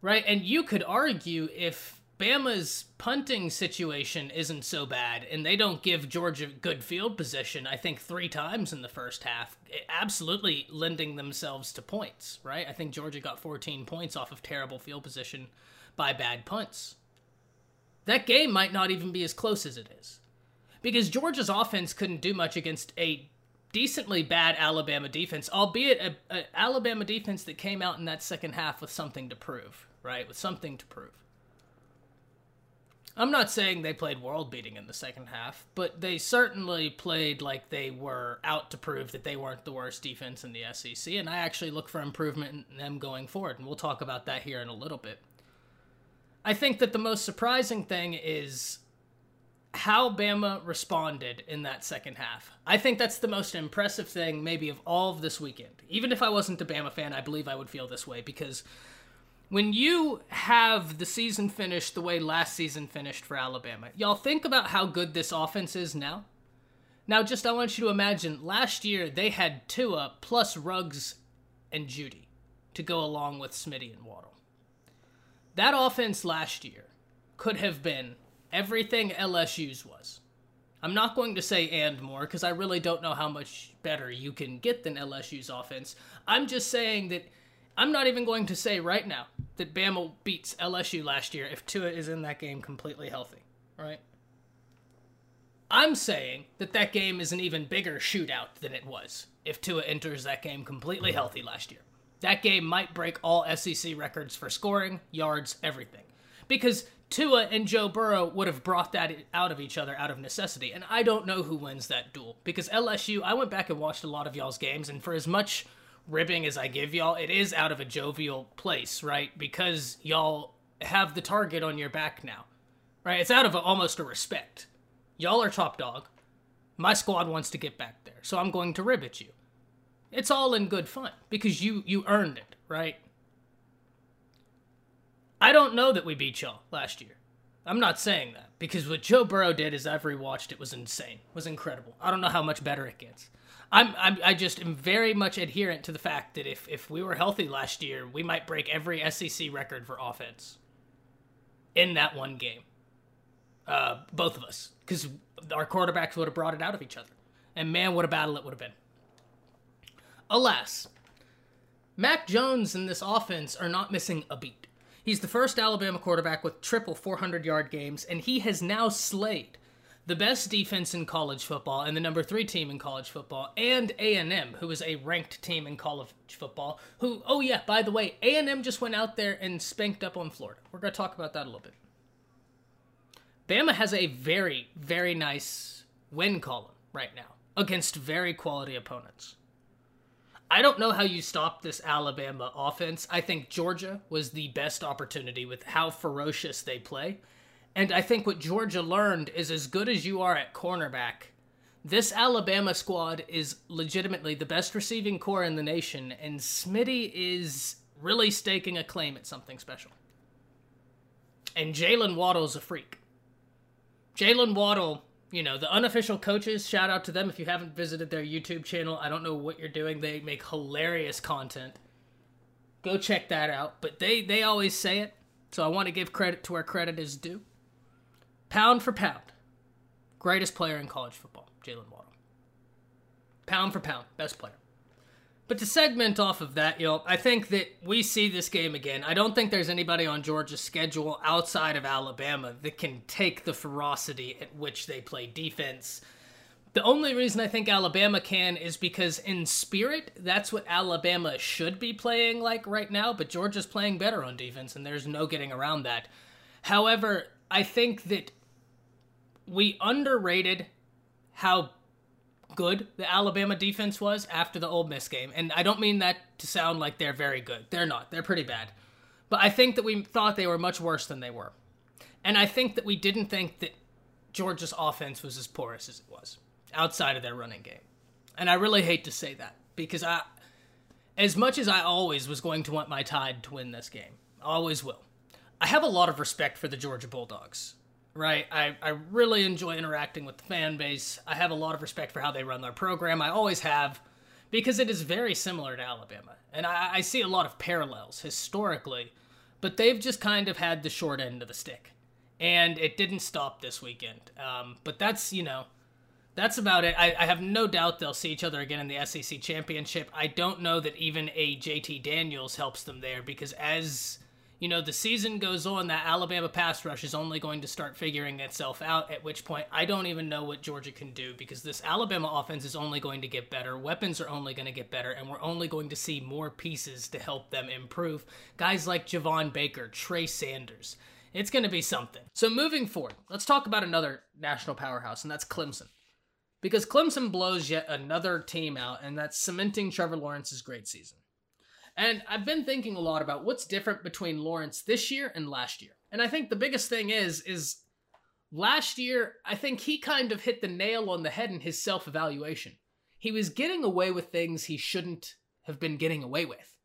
Right? And you could argue if Bama's punting situation isn't so bad, and they don't give Georgia good field position, I think, three times in the first half, eh, absolutely lending themselves to points, right? I think Georgia got 14 points off of terrible field position by bad punts. That game might not even be as close as it is. Because Georgia's offense couldn't do much against a decently bad Alabama defense, albeit a, a Alabama defense that came out in that second half with something to prove, right? With something to prove. I'm not saying they played world beating in the second half, but they certainly played like they were out to prove that they weren't the worst defense in the SEC, and I actually look for improvement in them going forward, and we'll talk about that here in a little bit. I think that the most surprising thing is how Bama responded in that second half. I think that's the most impressive thing, maybe, of all of this weekend. Even if I wasn't a Bama fan, I believe I would feel this way because when you have the season finished the way last season finished for Alabama, y'all think about how good this offense is now. Now, just I want you to imagine last year they had Tua plus Ruggs and Jeudy to go along with Smitty and Waddle. That offense last year could have been everything LSU's was. I'm not going to say and more because I really don't know how much better you can get than LSU's offense. I'm just saying that I'm not even going to say right now that Bama beats LSU last year if Tua is in that game completely healthy, right? I'm saying that that game is an even bigger shootout than it was if Tua enters that game completely healthy last year. That game might break all SEC records for scoring, yards, everything. Because Tua and Joe Burrow would have brought that out of each other out of necessity. And I don't know who wins that duel. Because LSU, I went back and watched a lot of y'all's games, and for as much ribbing as I give y'all, it is out of a jovial place, right? Because y'all have the target on your back now, right? It's out of a, almost a respect. Y'all are top dog. My squad wants to get back there, so I'm going to rib at you. It's all in good fun because you you earned it, right? I don't know that we beat y'all last year. I'm not saying that because what Joe Burrow did, as I've rewatched it, was insane. Was incredible. I don't know how much better it gets. I'm, I'm I just am very much adherent to the fact that if if we were healthy last year, we might break every SEC record for offense in that one game. Uh, both of us, because our quarterbacks would have brought it out of each other, and man, what a battle it would have been. Alas, Mac Jones and this offense are not missing a beat. He's the first Alabama quarterback with triple 400 yard games, and he has now slayed the best defense in college football and the number three team in college football, and A&M, who is a ranked team in college football. Who, oh yeah, by the way, A&M just went out there and spanked up on Florida. We're gonna talk about that a little bit. Bama has a very, very nice win column right now against very quality opponents. I don't know how you stop this Alabama offense. I think Georgia was the best opportunity with how ferocious they play. And I think what Georgia learned is as good as you are at cornerback, this Alabama squad is legitimately the best receiving corps in the nation, and Smitty is really staking a claim at something special. And Jalen Waddle's a freak. Jalen Waddle, you know, the unofficial coaches, shout out to them if you haven't visited their YouTube channel. I don't know what you're doing. They make hilarious content. Go check that out. But they they always say it, so I want to give credit to where credit is due pound for pound, greatest player in college football, Jalen Waddle. Pound for pound, best player. But to segment off of that, you know, I think that we see this game again. I don't think there's anybody on Georgia's schedule outside of Alabama that can take the ferocity at which they play defense. The only reason I think Alabama can is because in spirit, that's what Alabama should be playing like right now, but Georgia's playing better on defense, and there's no getting around that. However, I think that we underrated how good the Alabama defense was after the Ole Miss game. And I don't mean that to sound like they're very good. They're not. They're pretty bad. But I think that we thought they were much worse than they were. And I think that we didn't think that Georgia's offense was as porous as it was outside of their running game. And I really hate to say that because I as much as I always was going to want my Tide to win this game, always will. I have a lot of respect for the Georgia Bulldogs right? I, I really enjoy interacting with the fan base. I have a lot of respect for how they run their program. I always have, because it is very similar to Alabama. And I, I see a lot of parallels historically, but they've just kind of had the short end of the stick. And it didn't stop this weekend. Um, but that's, you know, that's about it. I, I, have no doubt they'll see each other again in the SEC championship. I don't know that even a JT Daniels helps them there because as you know, the season goes on, that Alabama pass rush is only going to start figuring itself out, at which point I don't even know what Georgia can do because this Alabama offense is only going to get better. Weapons are only going to get better, and we're only going to see more pieces to help them improve. Guys like Javon Baker, Trey Sanders. It's going to be something. So, moving forward, let's talk about another national powerhouse, and that's Clemson. Because Clemson blows yet another team out, and that's cementing Trevor Lawrence's great season. And I've been thinking a lot about what's different between Lawrence this year and last year. And I think the biggest thing is is last year I think he kind of hit the nail on the head in his self-evaluation. He was getting away with things he shouldn't have been getting away with.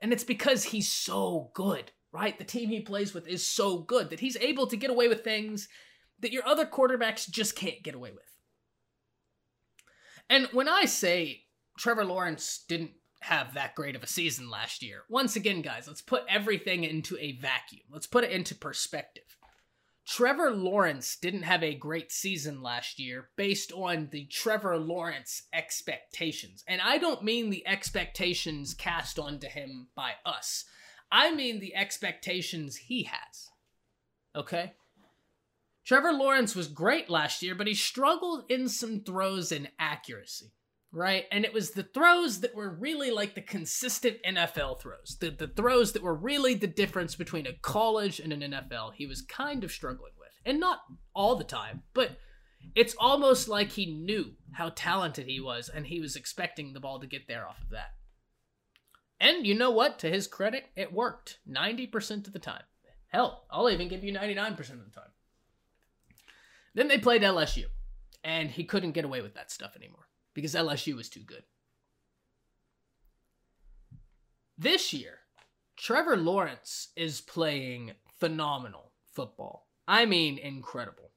And it's because he's so good, right? The team he plays with is so good that he's able to get away with things that your other quarterbacks just can't get away with. And when I say Trevor Lawrence didn't have that great of a season last year, once again, guys, let's put everything into a vacuum. Let's put it into perspective. Trevor Lawrence didn't have a great season last year based on the Trevor Lawrence expectations. And I don't mean the expectations cast onto him by us, I mean the expectations he has. Okay? Trevor Lawrence was great last year, but he struggled in some throws and accuracy, right? And it was the throws that were really like the consistent NFL throws, the, the throws that were really the difference between a college and an NFL. He was kind of struggling with. And not all the time, but it's almost like he knew how talented he was and he was expecting the ball to get there off of that. And you know what? To his credit, it worked 90% of the time. Hell, I'll even give you 99% of the time. Then they played LSU, and he couldn't get away with that stuff anymore because LSU was too good. This year, Trevor Lawrence is playing phenomenal football. I mean, incredible.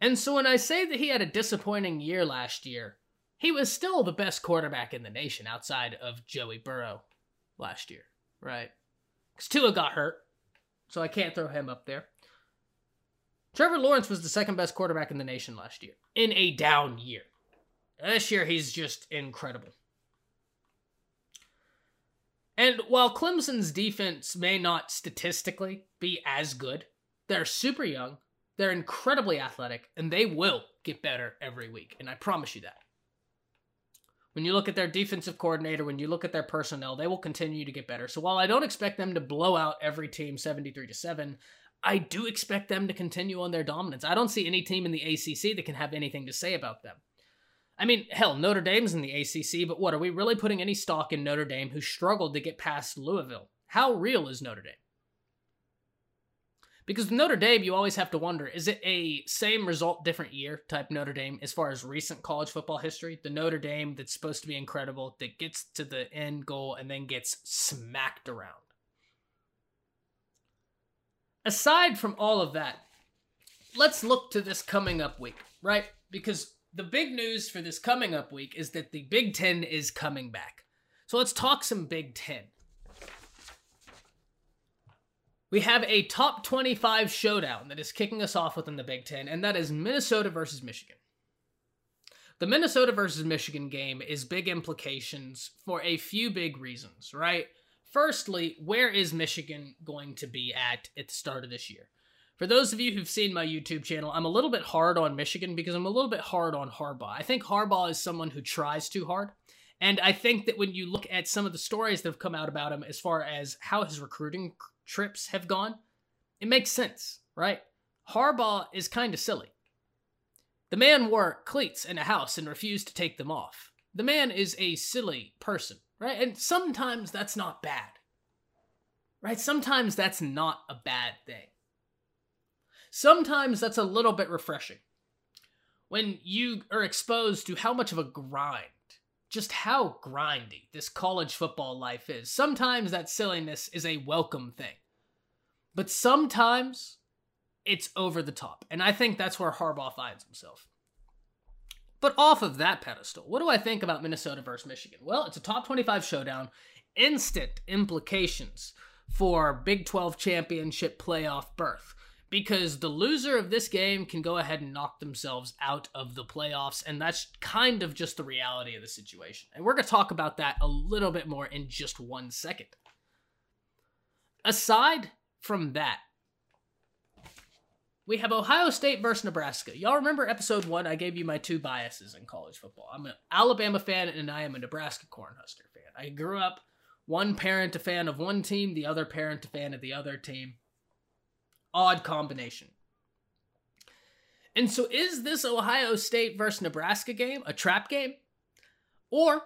And so when I say that he had a disappointing year last year, he was still the best quarterback in the nation outside of Joey Burrow last year, right? Because Tua got hurt, so I can't throw him up there. Trevor Lawrence was the second best quarterback in the nation last year in a down year. This year, he's just incredible. And while Clemson's defense may not statistically be as good, they're super young, they're incredibly athletic, and they will get better every week. And I promise you that. When you look at their defensive coordinator, when you look at their personnel, they will continue to get better. So while I don't expect them to blow out every team 73 to 7, I do expect them to continue on their dominance. I don't see any team in the ACC that can have anything to say about them. I mean, hell, Notre Dame's in the ACC, but what, are we really putting any stock in Notre Dame who struggled to get past Louisville? How real is Notre Dame? Because with Notre Dame, you always have to wonder is it a same result, different year type Notre Dame as far as recent college football history? The Notre Dame that's supposed to be incredible, that gets to the end goal and then gets smacked around aside from all of that, let's look to this coming up week, right? Because the big news for this coming up week is that the Big Ten is coming back. So let's talk some Big Ten. We have a top 25 showdown that is kicking us off within the Big Ten, and that is Minnesota versus Michigan. The Minnesota versus Michigan game is big implications for a few big reasons, right? Firstly, where is Michigan going to be at at the start of this year? For those of you who've seen my YouTube channel, I'm a little bit hard on Michigan because I'm a little bit hard on Harbaugh. I think Harbaugh is someone who tries too hard. And I think that when you look at some of the stories that have come out about him as far as how his recruiting trips have gone, it makes sense, right? Harbaugh is kind of silly. The man wore cleats in a house and refused to take them off. The man is a silly person right? And sometimes that's not bad, right? Sometimes that's not a bad thing. Sometimes that's a little bit refreshing when you are exposed to how much of a grind, just how grindy this college football life is. Sometimes that silliness is a welcome thing, but sometimes it's over the top. And I think that's where Harbaugh finds himself. But off of that pedestal, what do I think about Minnesota versus Michigan? Well, it's a top 25 showdown, instant implications for Big 12 championship playoff berth because the loser of this game can go ahead and knock themselves out of the playoffs, and that's kind of just the reality of the situation. And we're going to talk about that a little bit more in just one second. Aside from that, we have Ohio State versus Nebraska. Y'all remember episode one? I gave you my two biases in college football. I'm an Alabama fan and I am a Nebraska Cornhusker fan. I grew up one parent a fan of one team, the other parent a fan of the other team. Odd combination. And so, is this Ohio State versus Nebraska game a trap game? Or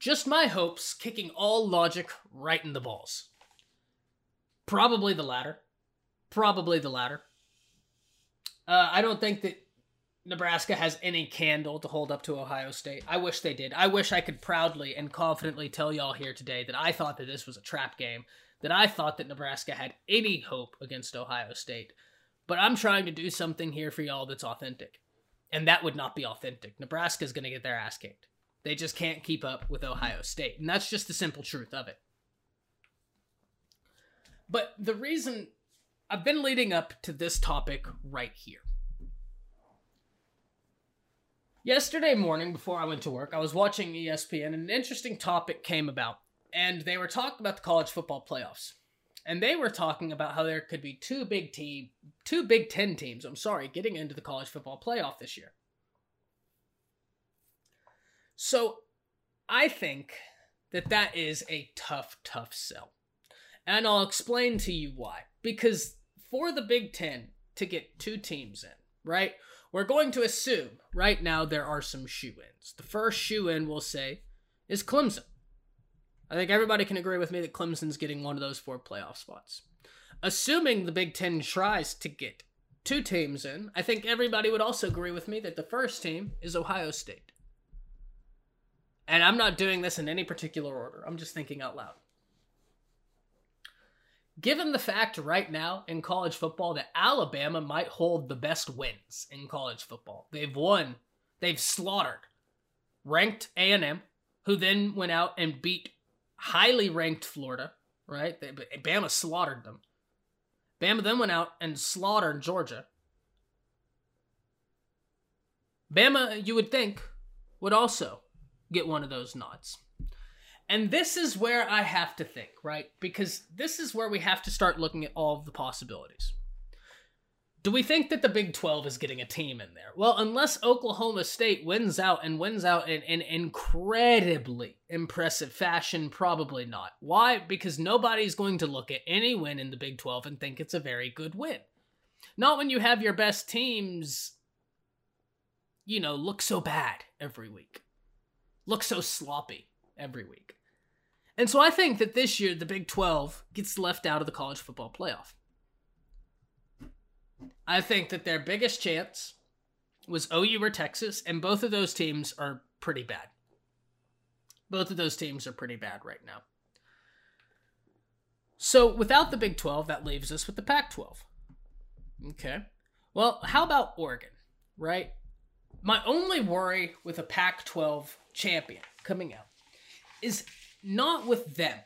just my hopes kicking all logic right in the balls? Probably the latter. Probably the latter. Uh, I don't think that Nebraska has any candle to hold up to Ohio State. I wish they did. I wish I could proudly and confidently tell y'all here today that I thought that this was a trap game, that I thought that Nebraska had any hope against Ohio State. But I'm trying to do something here for y'all that's authentic. And that would not be authentic. Nebraska's going to get their ass kicked. They just can't keep up with Ohio State. And that's just the simple truth of it. But the reason I've been leading up to this topic right here. Yesterday morning, before I went to work, I was watching ESPN and an interesting topic came about. And they were talking about the college football playoffs. And they were talking about how there could be two big team, two Big Ten teams, I'm sorry, getting into the college football playoff this year. So I think that that is a tough, tough sell. And I'll explain to you why. Because for the Big Ten to get two teams in, right? We're going to assume right now there are some shoe ins. The first shoe in, we'll say, is Clemson. I think everybody can agree with me that Clemson's getting one of those four playoff spots. Assuming the Big Ten tries to get two teams in, I think everybody would also agree with me that the first team is Ohio State. And I'm not doing this in any particular order, I'm just thinking out loud. Given the fact right now in college football that Alabama might hold the best wins in college football, they've won, they've slaughtered ranked A&M, who then went out and beat highly ranked Florida, right? They, Bama slaughtered them. Bama then went out and slaughtered Georgia. Bama, you would think, would also get one of those nods. And this is where I have to think, right? Because this is where we have to start looking at all of the possibilities. Do we think that the Big 12 is getting a team in there? Well, unless Oklahoma State wins out and wins out in an incredibly impressive fashion, probably not. Why? Because nobody's going to look at any win in the Big 12 and think it's a very good win. Not when you have your best teams, you know, look so bad every week, look so sloppy every week. And so I think that this year the Big 12 gets left out of the college football playoff. I think that their biggest chance was OU or Texas, and both of those teams are pretty bad. Both of those teams are pretty bad right now. So without the Big 12, that leaves us with the Pac 12. Okay. Well, how about Oregon, right? My only worry with a Pac 12 champion coming out is not with them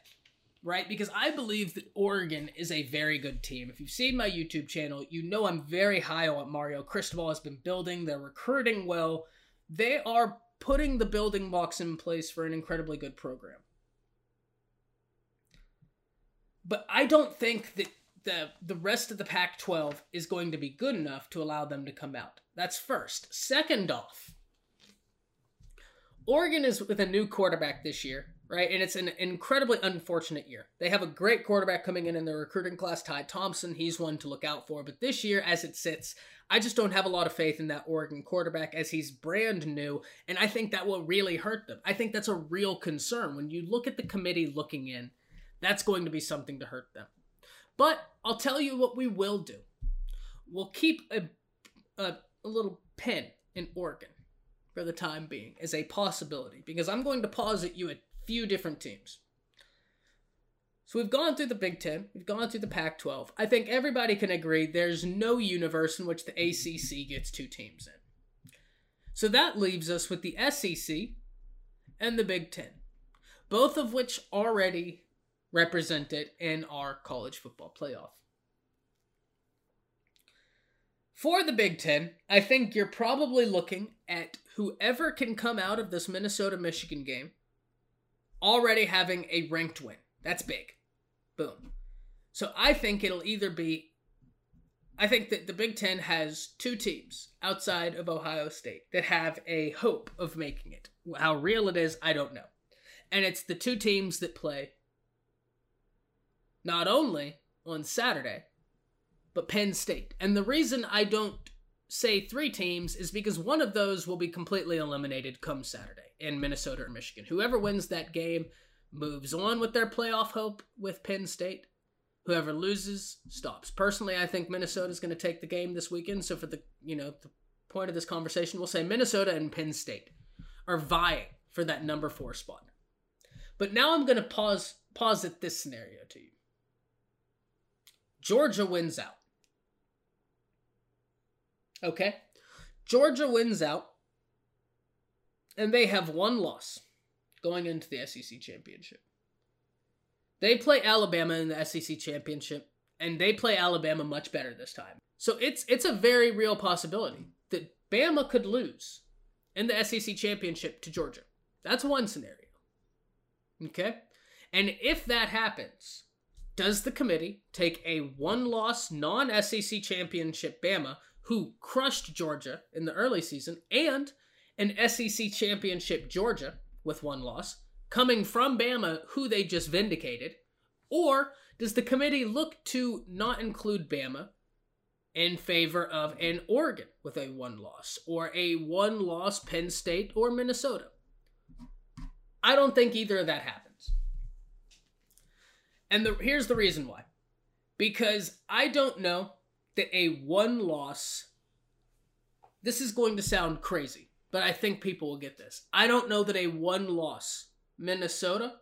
right? Because I believe that Oregon is a very good team. If you've seen my YouTube channel, you know I'm very high on what Mario Cristobal has been building. They're recruiting well. They are putting the building blocks in place for an incredibly good program. But I don't think that the the rest of the Pac-12 is going to be good enough to allow them to come out. That's first. Second off, Oregon is with a new quarterback this year right? And it's an incredibly unfortunate year. They have a great quarterback coming in in their recruiting class, Ty Thompson. He's one to look out for. But this year, as it sits, I just don't have a lot of faith in that Oregon quarterback as he's brand new. And I think that will really hurt them. I think that's a real concern. When you look at the committee looking in, that's going to be something to hurt them. But I'll tell you what we will do. We'll keep a, a, a little pin in Oregon for the time being as a possibility because I'm going to posit you a few different teams. So we've gone through the Big Ten, we've gone through the Pac 12. I think everybody can agree there's no universe in which the ACC gets two teams in. So that leaves us with the SEC and the Big Ten, both of which already represented in our college football playoff. For the Big Ten, I think you're probably looking at whoever can come out of this Minnesota Michigan game already having a ranked win. That's big. Boom. So I think it'll either be I think that the Big Ten has two teams outside of Ohio State that have a hope of making it. How real it is, I don't know. And it's the two teams that play not only on Saturday, but Penn State. And the reason I don't say three teams is because one of those will be completely eliminated come Saturday in Minnesota or Michigan. Whoever wins that game moves on with their playoff hope with Penn State. Whoever loses stops. Personally, I think Minnesota is going to take the game this weekend. So for the you know the point of this conversation, we'll say Minnesota and Penn State are vying for that number four spot. But now I'm going to pause posit this scenario to you. Georgia wins out. Okay. Georgia wins out, and they have one loss going into the SEC championship. They play Alabama in the SEC championship, and they play Alabama much better this time. So it's it's a very real possibility that Bama could lose in the SEC championship to Georgia. That's one scenario. Okay? And if that happens, does the committee take a one loss non SEC championship Bama, who crushed Georgia in the early season, and an SEC championship Georgia with one loss, coming from Bama, who they just vindicated? Or does the committee look to not include Bama in favor of an Oregon with a one loss, or a one loss Penn State or Minnesota? I don't think either of that happens. And the, here's the reason why. Because I don't know that a one loss, this is going to sound crazy, but I think people will get this. I don't know that a one loss Minnesota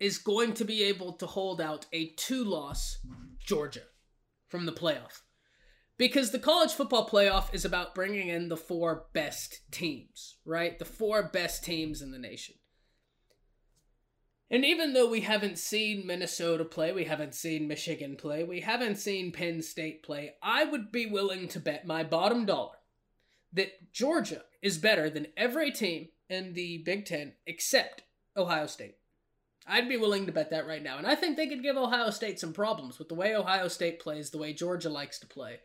is going to be able to hold out a two loss Georgia from the playoff. Because the college football playoff is about bringing in the four best teams, right? The four best teams in the nation. And even though we haven't seen Minnesota play, we haven't seen Michigan play, we haven't seen Penn State play, I would be willing to bet my bottom dollar that Georgia is better than every team in the Big Ten except Ohio State. I'd be willing to bet that right now. And I think they could give Ohio State some problems with the way Ohio State plays, the way Georgia likes to play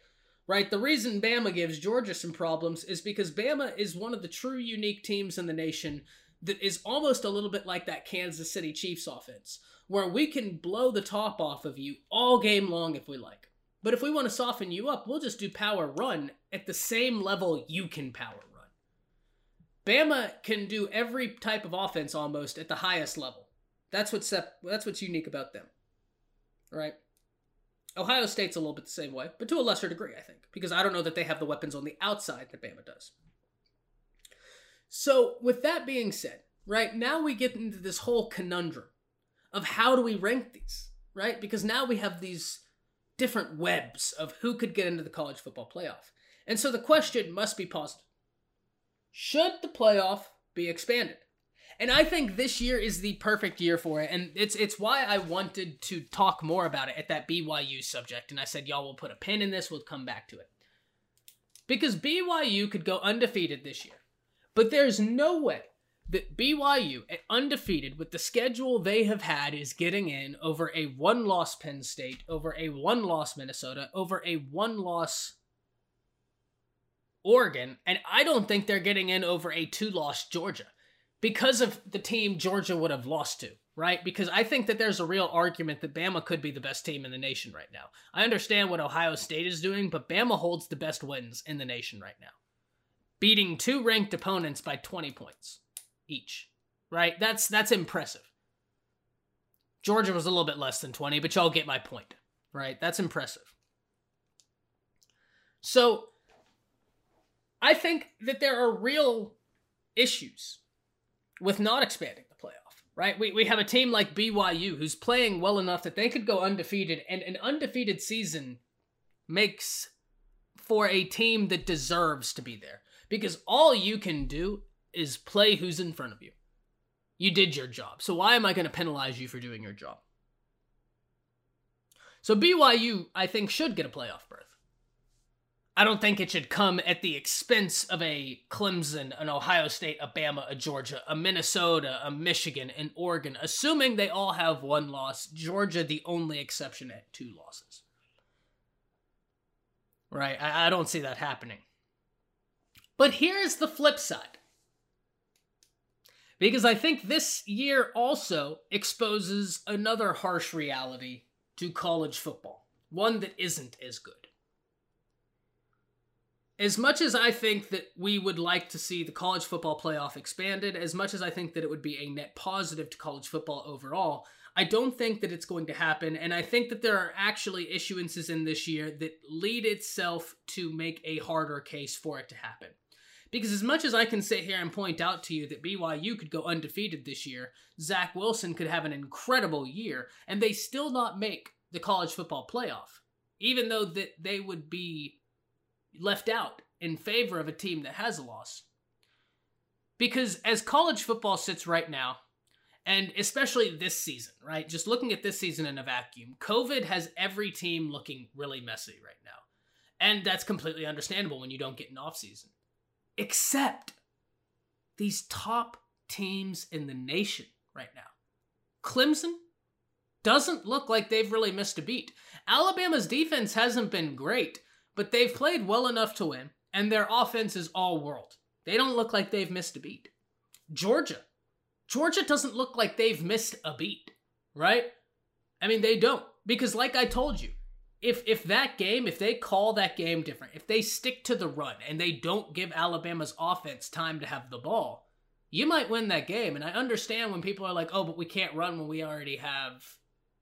right? The reason Bama gives Georgia some problems is because Bama is one of the true unique teams in the nation that is almost a little bit like that Kansas City Chiefs offense, where we can blow the top off of you all game long if we like. But if we want to soften you up, we'll just do power run at the same level you can power run. Bama can do every type of offense almost at the highest level. That's what's that's what's unique about them. Right? Ohio State's a little bit the same way, but to a lesser degree, I think, because I don't know that they have the weapons on the outside that Bama does. So, with that being said, right now we get into this whole conundrum of how do we rank these, right? Because now we have these different webs of who could get into the college football playoff. And so the question must be positive Should the playoff be expanded? And I think this year is the perfect year for it. And it's it's why I wanted to talk more about it at that BYU subject. And I said, y'all will put a pin in this, we'll come back to it. Because BYU could go undefeated this year. But there's no way that BYU, eh, undefeated with the schedule they have had, is getting in over a one loss Penn State, over a one loss Minnesota, over a one loss Oregon, and I don't think they're getting in over a two loss Georgia because of the team Georgia would have lost to, right? Because I think that there's a real argument that Bama could be the best team in the nation right now. I understand what Ohio State is doing, but Bama holds the best wins in the nation right now, beating two ranked opponents by 20 points each, right? That's that's impressive. Georgia was a little bit less than 20, but y'all get my point, right? That's impressive. So, I think that there are real issues with not expanding the playoff, right? We, we have a team like BYU who's playing well enough that they could go undefeated, and an undefeated season makes for a team that deserves to be there because all you can do is play who's in front of you. You did your job. So why am I going to penalize you for doing your job? So BYU, I think, should get a playoff berth. I don't think it should come at the expense of a Clemson, an Ohio State, a Bama, a Georgia, a Minnesota, a Michigan, an Oregon, assuming they all have one loss. Georgia, the only exception at two losses. Right? I, I don't see that happening. But here's the flip side. Because I think this year also exposes another harsh reality to college football, one that isn't as good as much as I think that we would like to see the college football playoff expanded, as much as I think that it would be a net positive to college football overall, I don't think that it's going to happen. And I think that there are actually issuances in this year that lead itself to make a harder case for it to happen. Because as much as I can sit here and point out to you that BYU could go undefeated this year, Zach Wilson could have an incredible year, and they still not make the college football playoff, even though that they would be left out in favor of a team that has a loss. Because as college football sits right now, and especially this season, right? Just looking at this season in a vacuum, COVID has every team looking really messy right now. And that's completely understandable when you don't get an off season. Except these top teams in the nation right now. Clemson doesn't look like they've really missed a beat. Alabama's defense hasn't been great, but they've played well enough to win, and their offense is all world. They don't look like they've missed a beat. Georgia. Georgia doesn't look like they've missed a beat, right? I mean, they don't. Because, like I told you, if if that game, if they call that game different, if they stick to the run and they don't give Alabama's offense time to have the ball, you might win that game. And I understand when people are like, "Oh, but we can't run when we already have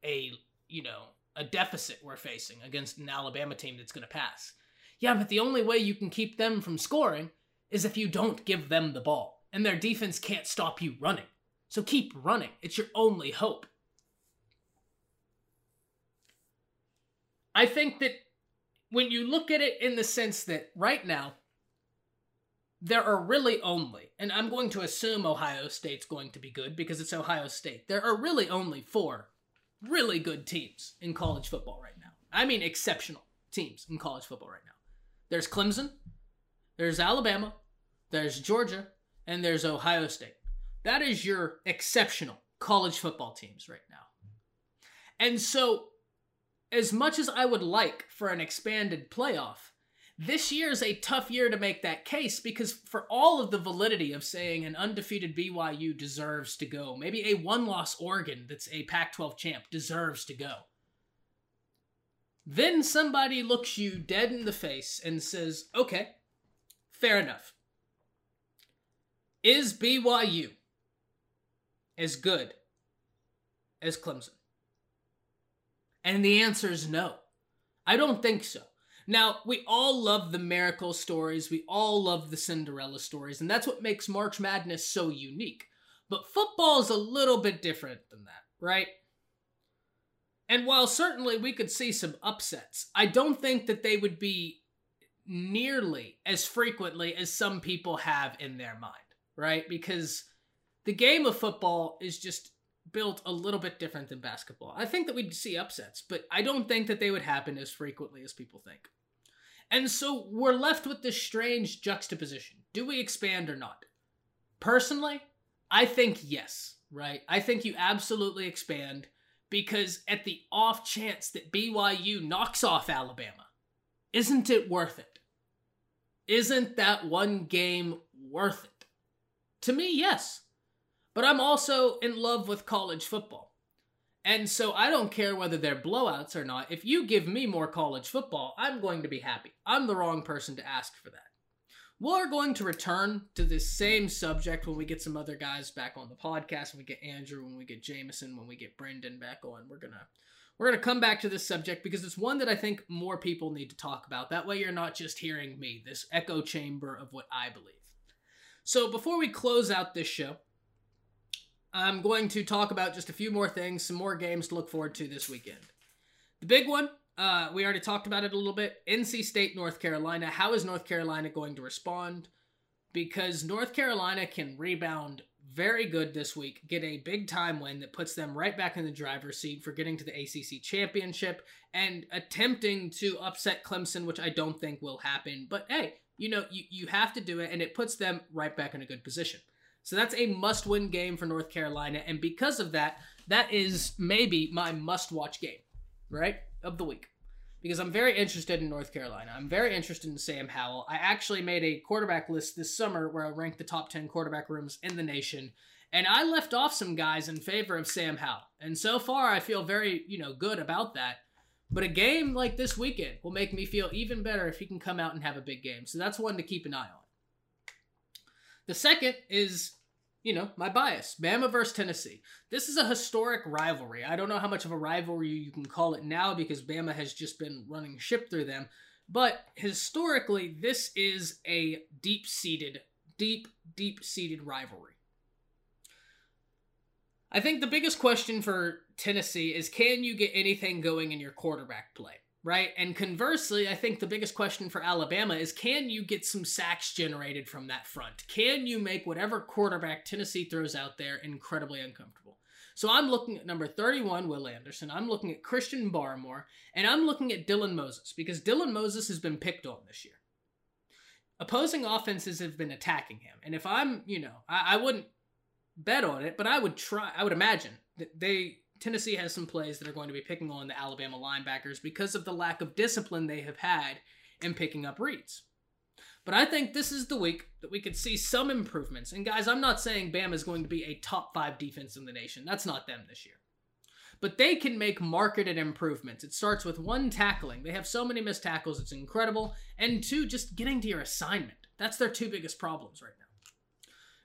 a, you know, a deficit we're facing against an Alabama team that's going to pass." Yeah, but the only way you can keep them from scoring is if you don't give them the ball, and their defense can't stop you running. So keep running. It's your only hope. I think that when you look at it in the sense that right now, there are really only, and I'm going to assume Ohio State's going to be good because it's Ohio State. There are really only four really good teams in college football right now. I mean, exceptional teams in college football right now. There's Clemson, there's Alabama, there's Georgia, and there's Ohio State. That is your exceptional college football teams right now. And so as much as I would like for an expanded playoff, this year is a tough year to make that case because for all of the validity of saying an undefeated BYU deserves to go, maybe a one loss Oregon that's a Pac 12 champ deserves to go. Then somebody looks you dead in the face and says, okay, fair enough. Is BYU as good as Clemson? And the answer is no. I don't think so. Now, we all love the miracle stories, we all love the Cinderella stories, and that's what makes March Madness so unique. But football is a little bit different than that, right? And while certainly we could see some upsets, I don't think that they would be nearly as frequently as some people have in their mind, right? Because the game of football is just built a little bit different than basketball. I think that we'd see upsets, but I don't think that they would happen as frequently as people think. And so we're left with this strange juxtaposition. Do we expand or not? Personally, I think yes, right? I think you absolutely expand because at the off chance that BYU knocks off Alabama, isn't it worth it? Isn't that one game worth it? To me, yes. But I'm also in love with college football. And so I don't care whether they're blowouts or not. If you give me more college football, I'm going to be happy. I'm the wrong person to ask for that. We're going to return to this same subject when we get some other guys back on the podcast. When we get Andrew, when we get Jameson, when we get Brendan back on, we're gonna we're gonna come back to this subject because it's one that I think more people need to talk about. That way, you're not just hearing me, this echo chamber of what I believe. So before we close out this show, I'm going to talk about just a few more things, some more games to look forward to this weekend. The big one, uh, we already talked about it a little bit NC State, North Carolina. How is North Carolina going to respond? Because North Carolina can rebound very good this week, get a big time win that puts them right back in the driver's seat for getting to the ACC championship and attempting to upset Clemson, which I don't think will happen. But hey, you know, you, you have to do it, and it puts them right back in a good position. So that's a must win game for North Carolina. And because of that, that is maybe my must watch game, right? Of the week. Because I'm very interested in North Carolina. I'm very interested in Sam Howell. I actually made a quarterback list this summer where I ranked the top 10 quarterback rooms in the nation. And I left off some guys in favor of Sam Howell. And so far, I feel very, you know, good about that. But a game like this weekend will make me feel even better if he can come out and have a big game. So that's one to keep an eye on. The second is, you know, my bias Bama versus Tennessee. This is a historic rivalry. I don't know how much of a rivalry you can call it now because Bama has just been running ship through them. But historically, this is a deep seated, deep, deep seated rivalry. I think the biggest question for Tennessee is can you get anything going in your quarterback play? Right? And conversely, I think the biggest question for Alabama is can you get some sacks generated from that front? Can you make whatever quarterback Tennessee throws out there incredibly uncomfortable? So I'm looking at number 31, Will Anderson. I'm looking at Christian Barmore, and I'm looking at Dylan Moses because Dylan Moses has been picked on this year. Opposing offenses have been attacking him. And if I'm, you know, I, I wouldn't bet on it, but I would try, I would imagine that they Tennessee has some plays that are going to be picking on the Alabama linebackers because of the lack of discipline they have had in picking up reads. But I think this is the week that we could see some improvements. And guys, I'm not saying Bama is going to be a top five defense in the nation. That's not them this year. But they can make marketed improvements. It starts with one tackling. They have so many missed tackles, it's incredible. And two, just getting to your assignment. That's their two biggest problems right now.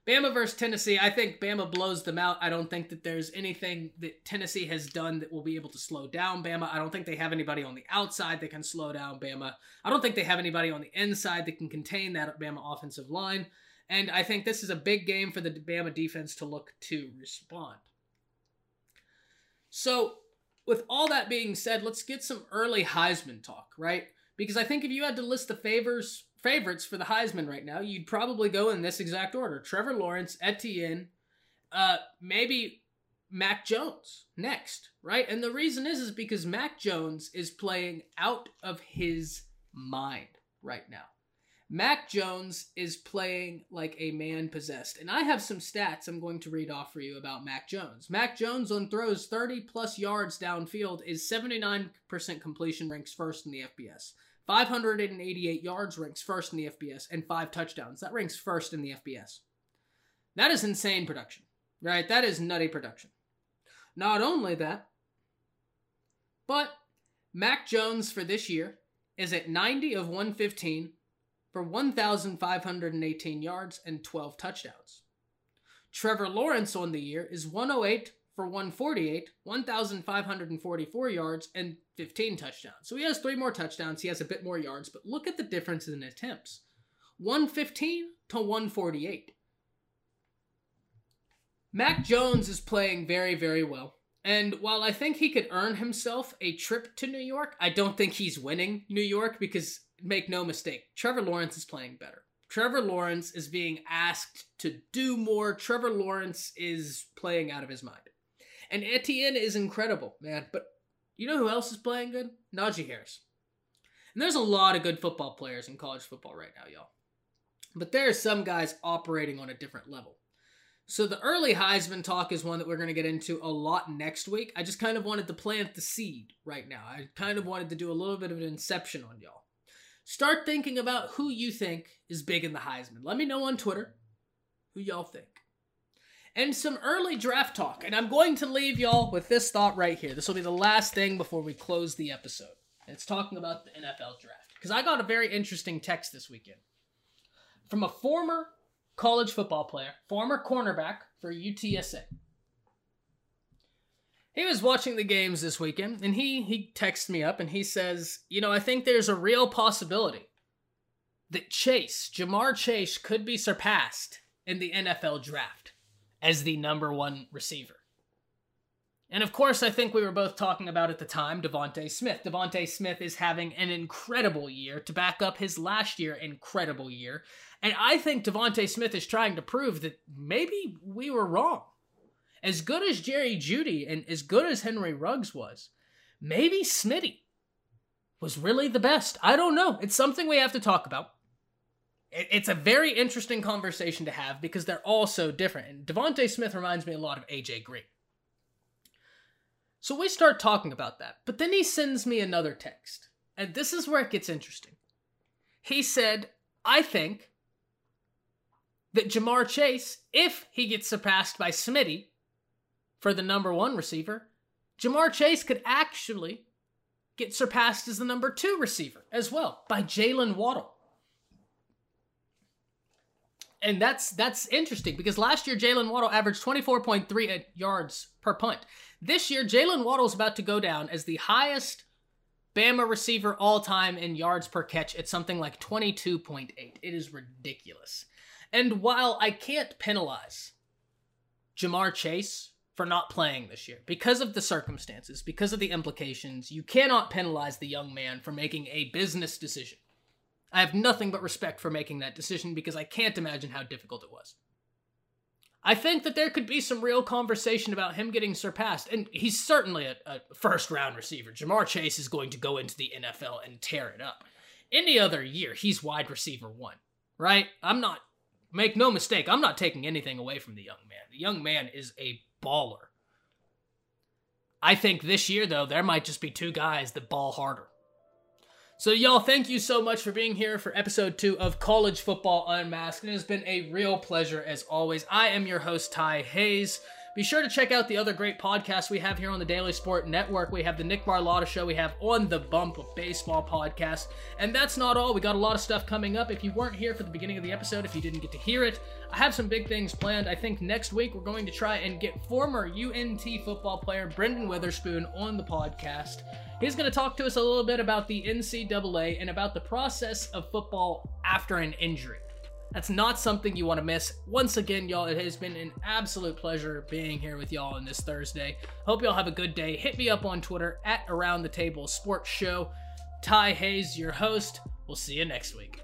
Bama versus Tennessee, I think Bama blows them out. I don't think that there's anything that Tennessee has done that will be able to slow down Bama. I don't think they have anybody on the outside that can slow down Bama. I don't think they have anybody on the inside that can contain that Bama offensive line. And I think this is a big game for the Bama defense to look to respond. So, with all that being said, let's get some early Heisman talk, right? Because I think if you had to list the favors favorites for the Heisman right now, you'd probably go in this exact order: Trevor Lawrence, Etienne, uh, maybe Mac Jones next, right? And the reason is is because Mac Jones is playing out of his mind right now. Mac Jones is playing like a man possessed. And I have some stats I'm going to read off for you about Mac Jones. Mac Jones on throws 30 plus yards downfield is 79% completion, ranks first in the FBS. 588 yards ranks first in the FBS, and five touchdowns. That ranks first in the FBS. That is insane production, right? That is nutty production. Not only that, but Mac Jones for this year is at 90 of 115 for 1,518 yards and 12 touchdowns. Trevor Lawrence on the year is 108 for 148, 1,544 yards, and 15 touchdowns. So he has three more touchdowns. He has a bit more yards, but look at the difference in attempts 115 to 148. Mac Jones is playing very, very well. And while I think he could earn himself a trip to New York, I don't think he's winning New York because, make no mistake, Trevor Lawrence is playing better. Trevor Lawrence is being asked to do more. Trevor Lawrence is playing out of his mind. And Etienne is incredible, man. But you know who else is playing good? Najee Harris. And there's a lot of good football players in college football right now, y'all. But there are some guys operating on a different level. So the early Heisman talk is one that we're going to get into a lot next week. I just kind of wanted to plant the seed right now. I kind of wanted to do a little bit of an inception on y'all. Start thinking about who you think is big in the Heisman. Let me know on Twitter who y'all think and some early draft talk. And I'm going to leave y'all with this thought right here. This will be the last thing before we close the episode. It's talking about the NFL draft. Because I got a very interesting text this weekend from a former college football player, former cornerback for UTSA. He was watching the games this weekend and he he texts me up and he says, "You know, I think there's a real possibility that Chase, Ja'Marr Chase could be surpassed in the NFL draft." As the number one receiver. And of course, I think we were both talking about at the time DeVonta Smith. DeVonta Smith is having an incredible year to back up his last year incredible year. And I think DeVonta Smith is trying to prove that maybe we were wrong. As good as Jerry Jeudy and as good as Henry Ruggs was, maybe Smitty was really the best. I don't know. It's something we have to talk about it's a very interesting conversation to have because they're all so different. And DeVonta Smith reminds me a lot of AJ Green. So we start talking about that. But then he sends me another text. And this is where it gets interesting. He said, I think that Ja'Marr Chase, if he gets surpassed by Smitty for the number one receiver, Ja'Marr Chase could actually get surpassed as the number two receiver as well by Jaylen Waddle and that's that's interesting because last year Jaylen Waddle averaged 24.3 yards per punt. This year, Jaylen Waddle is about to go down as the highest Bama receiver all time in yards per catch at something like 22.8. It is ridiculous. And while I can't penalize Ja'Marr Chase for not playing this year because of the circumstances, because of the implications. You cannot penalize the young man for making a business decision. I have nothing but respect for making that decision because I can't imagine how difficult it was. I think that there could be some real conversation about him getting surpassed, and he's certainly a, a first round receiver. Ja'Marr Chase is going to go into the NFL and tear it up. Any other year, he's wide receiver one, right? I'm not, make no mistake, I'm not taking anything away from the young man. The young man is a baller. I think this year, though, there might just be two guys that ball harder. So, y'all, thank you so much for being here for episode two of College Football Unmasked. It has been a real pleasure as always. I am your host, Ty Hayes. Be sure to check out the other great podcasts we have here on the Daily Sport Network. We have the Nick Barlotta Show. We have On the Bump of Baseball podcast. And that's not all. We got a lot of stuff coming up. If you weren't here for the beginning of the episode, if you didn't get to hear it, I have some big things planned. I think next week we're going to try and get former UNT football player Brendan Witherspoon on the podcast. He's going to talk to us a little bit about the NCAA and about the process of football after an injury. That's not something you want to miss. Once again, y'all, it has been an absolute pleasure being here with y'all on this Thursday. Hope y'all have a good day. Hit me up on Twitter at Around the Table Sports Show. Ty Hayes, your host. We'll see you next week.